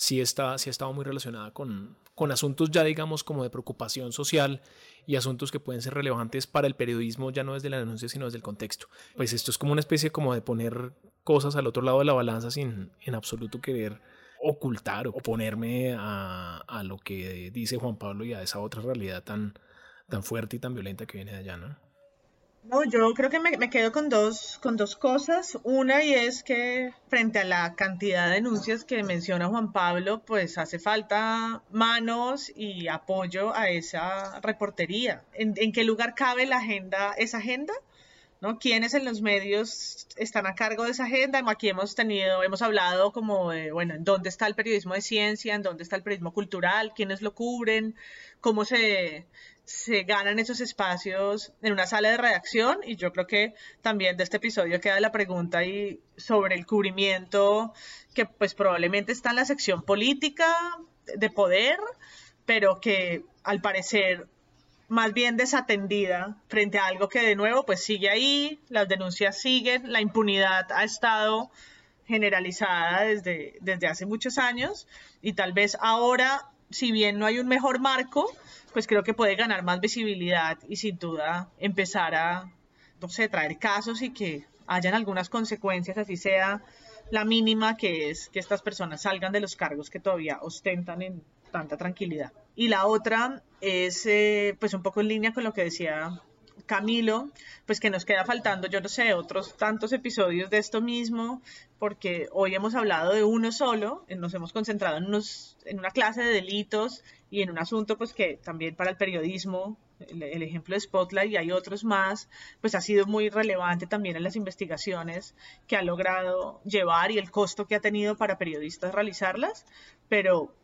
sí, está, sí ha estado muy relacionada con, con asuntos ya digamos como de preocupación social y asuntos que pueden ser relevantes para el periodismo ya no desde la denuncia sino desde el contexto. Pues esto es como una especie como de poner cosas al otro lado de la balanza sin en absoluto querer ocultar o ponerme a, a lo que dice Juan Pablo y a esa otra realidad tan, tan fuerte y tan violenta que viene de allá, ¿no? No, yo creo que me, me, quedo con dos, con dos cosas. Una y es que frente a la cantidad de denuncias que menciona Juan Pablo, pues hace falta manos y apoyo a esa reportería. ¿En, en qué lugar cabe la agenda, esa agenda? ¿no? ¿Quiénes en los medios están a cargo de esa agenda? Aquí hemos tenido, hemos hablado como de, bueno, ¿en dónde está el periodismo de ciencia? ¿En dónde está el periodismo cultural? ¿Quiénes lo cubren? ¿Cómo se, se ganan esos espacios en una sala de redacción? Y yo creo que también de este episodio queda la pregunta y sobre el cubrimiento que pues probablemente está en la sección política de poder, pero que al parecer más bien desatendida frente a algo que de nuevo pues sigue ahí, las denuncias siguen, la impunidad ha estado generalizada desde, desde hace muchos años y tal vez ahora, si bien no hay un mejor marco, pues creo que puede ganar más visibilidad y sin duda empezar a, no sé, traer casos y que hayan algunas consecuencias, así sea la mínima, que es que estas personas salgan de los cargos que todavía ostentan en tanta tranquilidad. Y la otra es eh, pues un poco en línea con lo que decía Camilo, pues que nos queda faltando, yo no sé, otros tantos episodios de esto mismo, porque hoy hemos hablado de uno solo, nos hemos concentrado en, unos, en una clase de delitos y en un asunto pues que también para el periodismo, el, ejemplo de Spotlight y hay otros más, pues ha sido muy relevante también en las investigaciones que ha logrado llevar y el costo que ha tenido para periodistas realizarlas, pero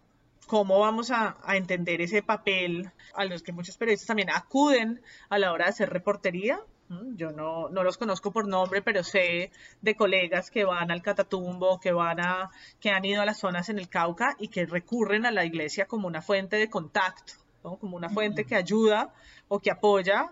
cómo vamos a, a, entender ese papel a los que muchos periodistas también acuden a la hora de hacer reportería. Yo no, no los conozco por nombre, pero sé de colegas que van al Catatumbo, que van a, que han ido a las zonas en el Cauca y que recurren a la iglesia como una fuente de contacto, ¿no? como una fuente que ayuda o que apoya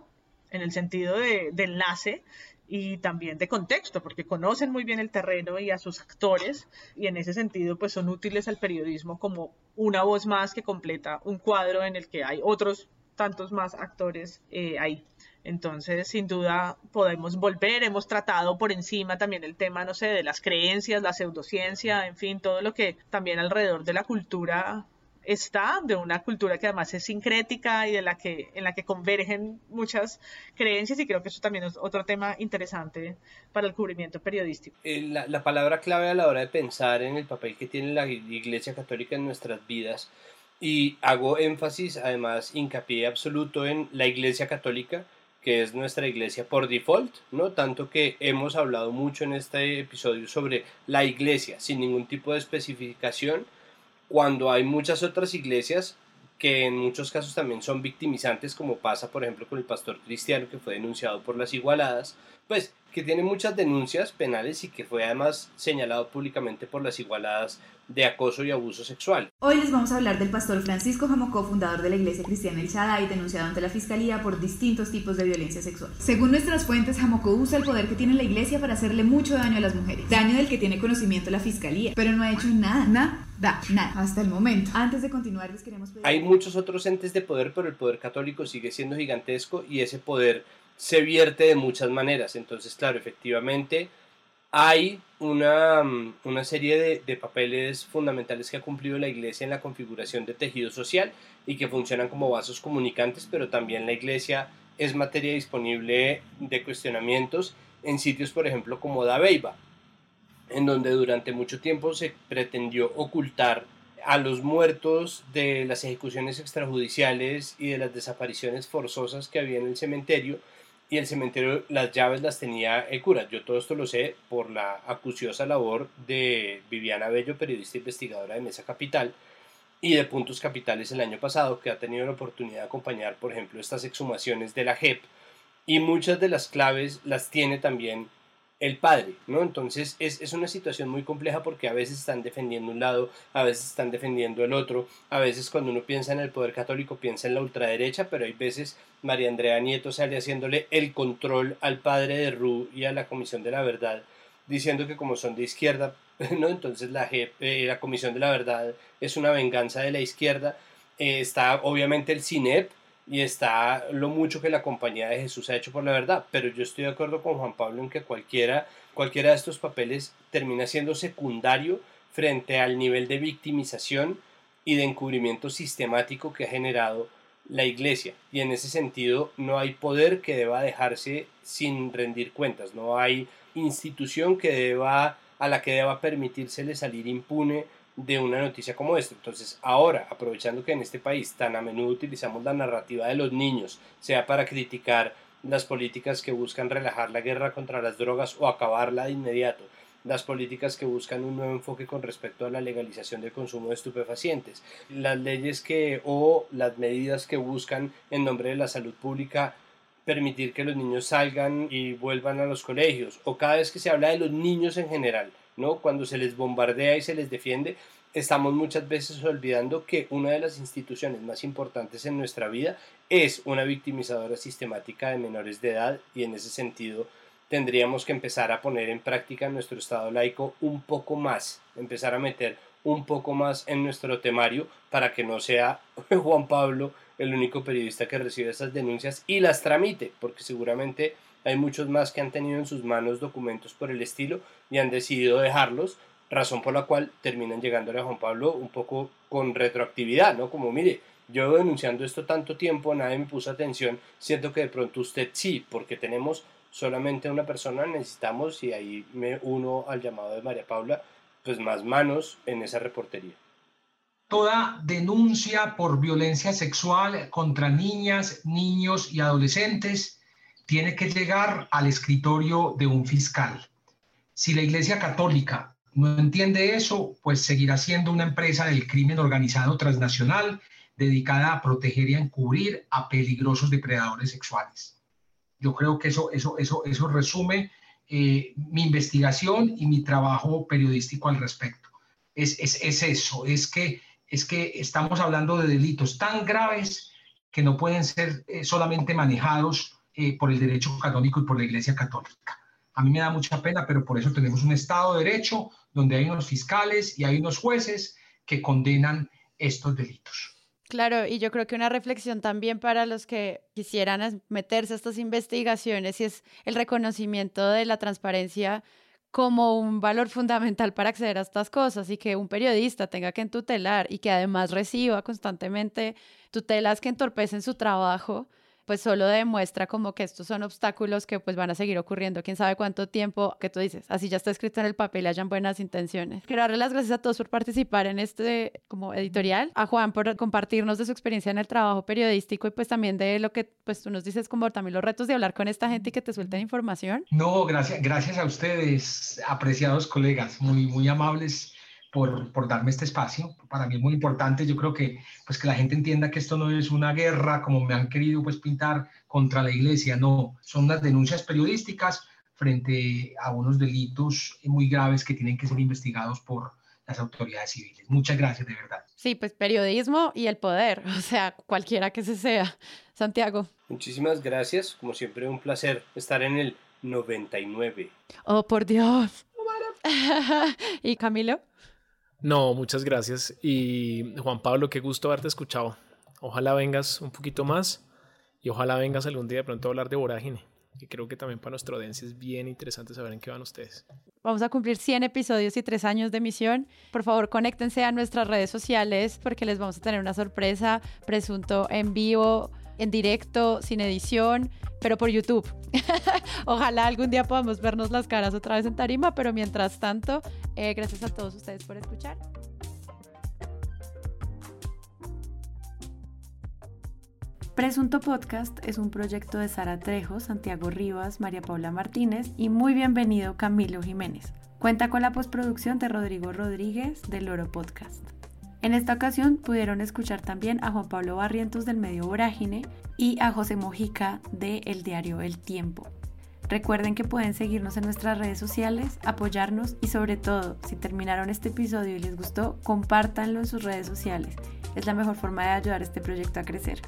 en el sentido de, de enlace y también de contexto, porque conocen muy bien el terreno y a sus actores y en ese sentido pues son útiles al periodismo como una voz más que completa un cuadro en el que hay otros tantos más actores eh, ahí. Entonces, sin duda, podemos volver. Hemos tratado por encima también el tema, no sé, de las creencias, la pseudociencia, en fin, todo lo que también alrededor de la cultura está, de una cultura que además es sincrética y de la que, en la que convergen muchas creencias y creo que eso también es otro tema interesante para el cubrimiento periodístico. Eh, la, la palabra clave a la hora de pensar en el papel que tiene la Iglesia Católica en nuestras vidas y hago énfasis, además, hincapié absoluto en la Iglesia Católica, que es nuestra iglesia por default, ¿no? Tanto que hemos hablado mucho en este episodio sobre la iglesia, sin ningún tipo de especificación, cuando hay muchas otras iglesias que en muchos casos también son victimizantes, como pasa por ejemplo con el pastor cristiano que fue denunciado por las igualadas, pues que tiene muchas denuncias penales y que fue además señalado públicamente por las igualadas de acoso y abuso sexual. Hoy les vamos a hablar del pastor Francisco Jamocó, fundador de la Iglesia Cristiana El Shaddai, denunciado ante la Fiscalía por distintos tipos de violencia sexual. Según nuestras fuentes, Jamocó usa el poder que tiene la Iglesia para hacerle mucho daño a las mujeres, daño del que tiene conocimiento la Fiscalía, pero no ha hecho nada, nada, nada, hasta el momento. Antes de continuar, les queremos pedir... Hay muchos otros entes de poder, pero el poder católico sigue siendo gigantesco y ese poder se vierte de muchas maneras. Entonces, claro, efectivamente hay una, una serie de, de, papeles fundamentales que ha cumplido la Iglesia en la configuración de tejido social y que funcionan como vasos comunicantes, pero también la Iglesia es materia disponible de cuestionamientos en sitios, por ejemplo, como Dabeiba, en donde durante mucho tiempo se pretendió ocultar a los muertos de las ejecuciones extrajudiciales y de las desapariciones forzosas que había en el cementerio, y el cementerio las llaves las tenía el cura. Yo todo esto lo sé por la acuciosa labor de Viviana Bello, periodista investigadora de Mesa Capital, y de Puntos Capitales el año pasado, que ha tenido la oportunidad de acompañar, por ejemplo, estas exhumaciones de la JEP, y muchas de las claves las tiene también el padre, ¿no? Entonces es, es, una situación muy compleja porque a veces están defendiendo un lado, a veces están defendiendo el otro, a veces cuando uno piensa en el poder católico piensa en la ultraderecha, pero hay veces María Andrea Nieto sale haciéndole el control al padre de Ru y a la Comisión de la Verdad diciendo que como son de izquierda, *laughs* ¿no? entonces la, eh, la Comisión de la Verdad es una venganza de la izquierda. Eh, está obviamente el CINEP y está lo mucho que la Compañía de Jesús ha hecho por la verdad, pero yo estoy de acuerdo con Juan Pablo en que cualquiera, cualquiera de estos papeles termina siendo secundario frente al nivel de victimización y de encubrimiento sistemático que ha generado la Iglesia. Y en ese sentido no hay poder que deba dejarse sin rendir cuentas, no hay institución que deba a la que deba permitírsele salir impune de una noticia como esta. Entonces, ahora, aprovechando que en este país tan a menudo utilizamos la narrativa de los niños, sea para criticar las políticas que buscan relajar la guerra contra las drogas o acabarla de inmediato, las políticas que buscan un nuevo enfoque con respecto a la legalización del consumo de estupefacientes, las leyes que o las medidas que buscan en nombre de la salud pública permitir que los niños salgan y vuelvan a los colegios, o cada vez que se habla de los niños en general, ¿no? Cuando se les bombardea y se les defiende, estamos muchas veces olvidando que una de las instituciones más importantes en nuestra vida es una victimizadora sistemática de menores de edad y en ese sentido tendríamos que empezar a poner en práctica nuestro Estado laico un poco más, empezar a meter un poco más en nuestro temario para que no sea *laughs* Juan Pablo el único periodista que recibe esas denuncias y las tramite, porque seguramente hay muchos más que han tenido en sus manos documentos por el estilo y han decidido dejarlos, razón por la cual terminan llegándole a Juan Pablo un poco con retroactividad, ¿no? Como mire, yo denunciando esto tanto tiempo, nadie me puso atención, siento que de pronto usted sí, porque tenemos solamente una persona, necesitamos, y ahí me uno al llamado de María Paula, pues más manos en esa reportería toda denuncia por violencia sexual contra niñas, niños y adolescentes tiene que llegar al escritorio de un fiscal. Si la Iglesia Católica no entiende eso, pues seguirá siendo una empresa del crimen organizado transnacional dedicada a proteger y a encubrir a peligrosos depredadores sexuales. Yo creo que eso, eso, eso, eso resume eh, mi investigación y mi trabajo periodístico al respecto. Es, es, es eso, es que es que estamos hablando de delitos tan graves que no pueden ser eh, solamente manejados eh, por el derecho canónico y por la Iglesia Católica. A mí me da mucha pena, pero por eso tenemos un Estado de Derecho donde hay unos fiscales y hay unos jueces que condenan estos delitos. Claro, y yo creo que una reflexión también para los que quisieran meterse a estas investigaciones y es el reconocimiento de la transparencia como un valor fundamental para acceder a estas cosas y que un periodista tenga que tutelar y que además reciba constantemente tutelas que entorpecen su trabajo, pues solo demuestra como que estos son obstáculos que pues van a seguir ocurriendo, quién sabe cuánto tiempo que tú dices, así ya está escrito en el papel, hayan buenas intenciones. Quiero darle las gracias a todos por participar en este como editorial, a Juan por compartirnos de su experiencia en el trabajo periodístico y pues también de lo que pues tú nos dices como también los retos de hablar con esta gente y que te suelten información. No, gracias, gracias a ustedes, apreciados colegas, muy, muy amables por, por, darme este espacio. Para mí es muy importante, yo creo que, pues, que la gente entienda que esto no es una guerra como me han querido pues, pintar contra la iglesia, no, son las denuncias periodísticas frente a unos delitos muy graves que tienen que ser investigados por las autoridades civiles. Muchas gracias, de verdad. Sí, pues periodismo y el poder, *laughs* o sea, cualquiera que se sea. Santiago. Muchísimas gracias, como siempre un placer estar en el 99. Oh, por Dios. *laughs* ¿Y Camilo? No, muchas gracias. Y Juan Pablo, qué gusto haberte escuchado. Ojalá vengas un poquito más y ojalá vengas algún día de pronto a hablar de vorágine, que creo que también para nuestra audiencia es bien interesante saber en qué van ustedes. Vamos a cumplir 100 episodios y 3 años de emisión. Por favor, conéctense a nuestras redes sociales porque les vamos a tener una sorpresa, presunto en vivo en directo, sin edición, pero por YouTube. *laughs* Ojalá algún día podamos vernos las caras otra vez en tarima, pero mientras tanto, eh, gracias a todos ustedes por escuchar. Presunto Podcast es un proyecto de Sara Trejo, Santiago Rivas, María Paula Martínez y muy bienvenido Camilo Jiménez. Cuenta con la postproducción de Rodrigo Rodríguez del Loro Podcast. En esta ocasión pudieron escuchar también a Juan Pablo Barrientos del medio Vorágine y a José Mojica de El Diario El Tiempo. Recuerden que pueden seguirnos en nuestras redes sociales, apoyarnos y sobre todo, si terminaron este episodio y les gustó, compártanlo en sus redes sociales. Es la mejor forma de ayudar a este proyecto a crecer.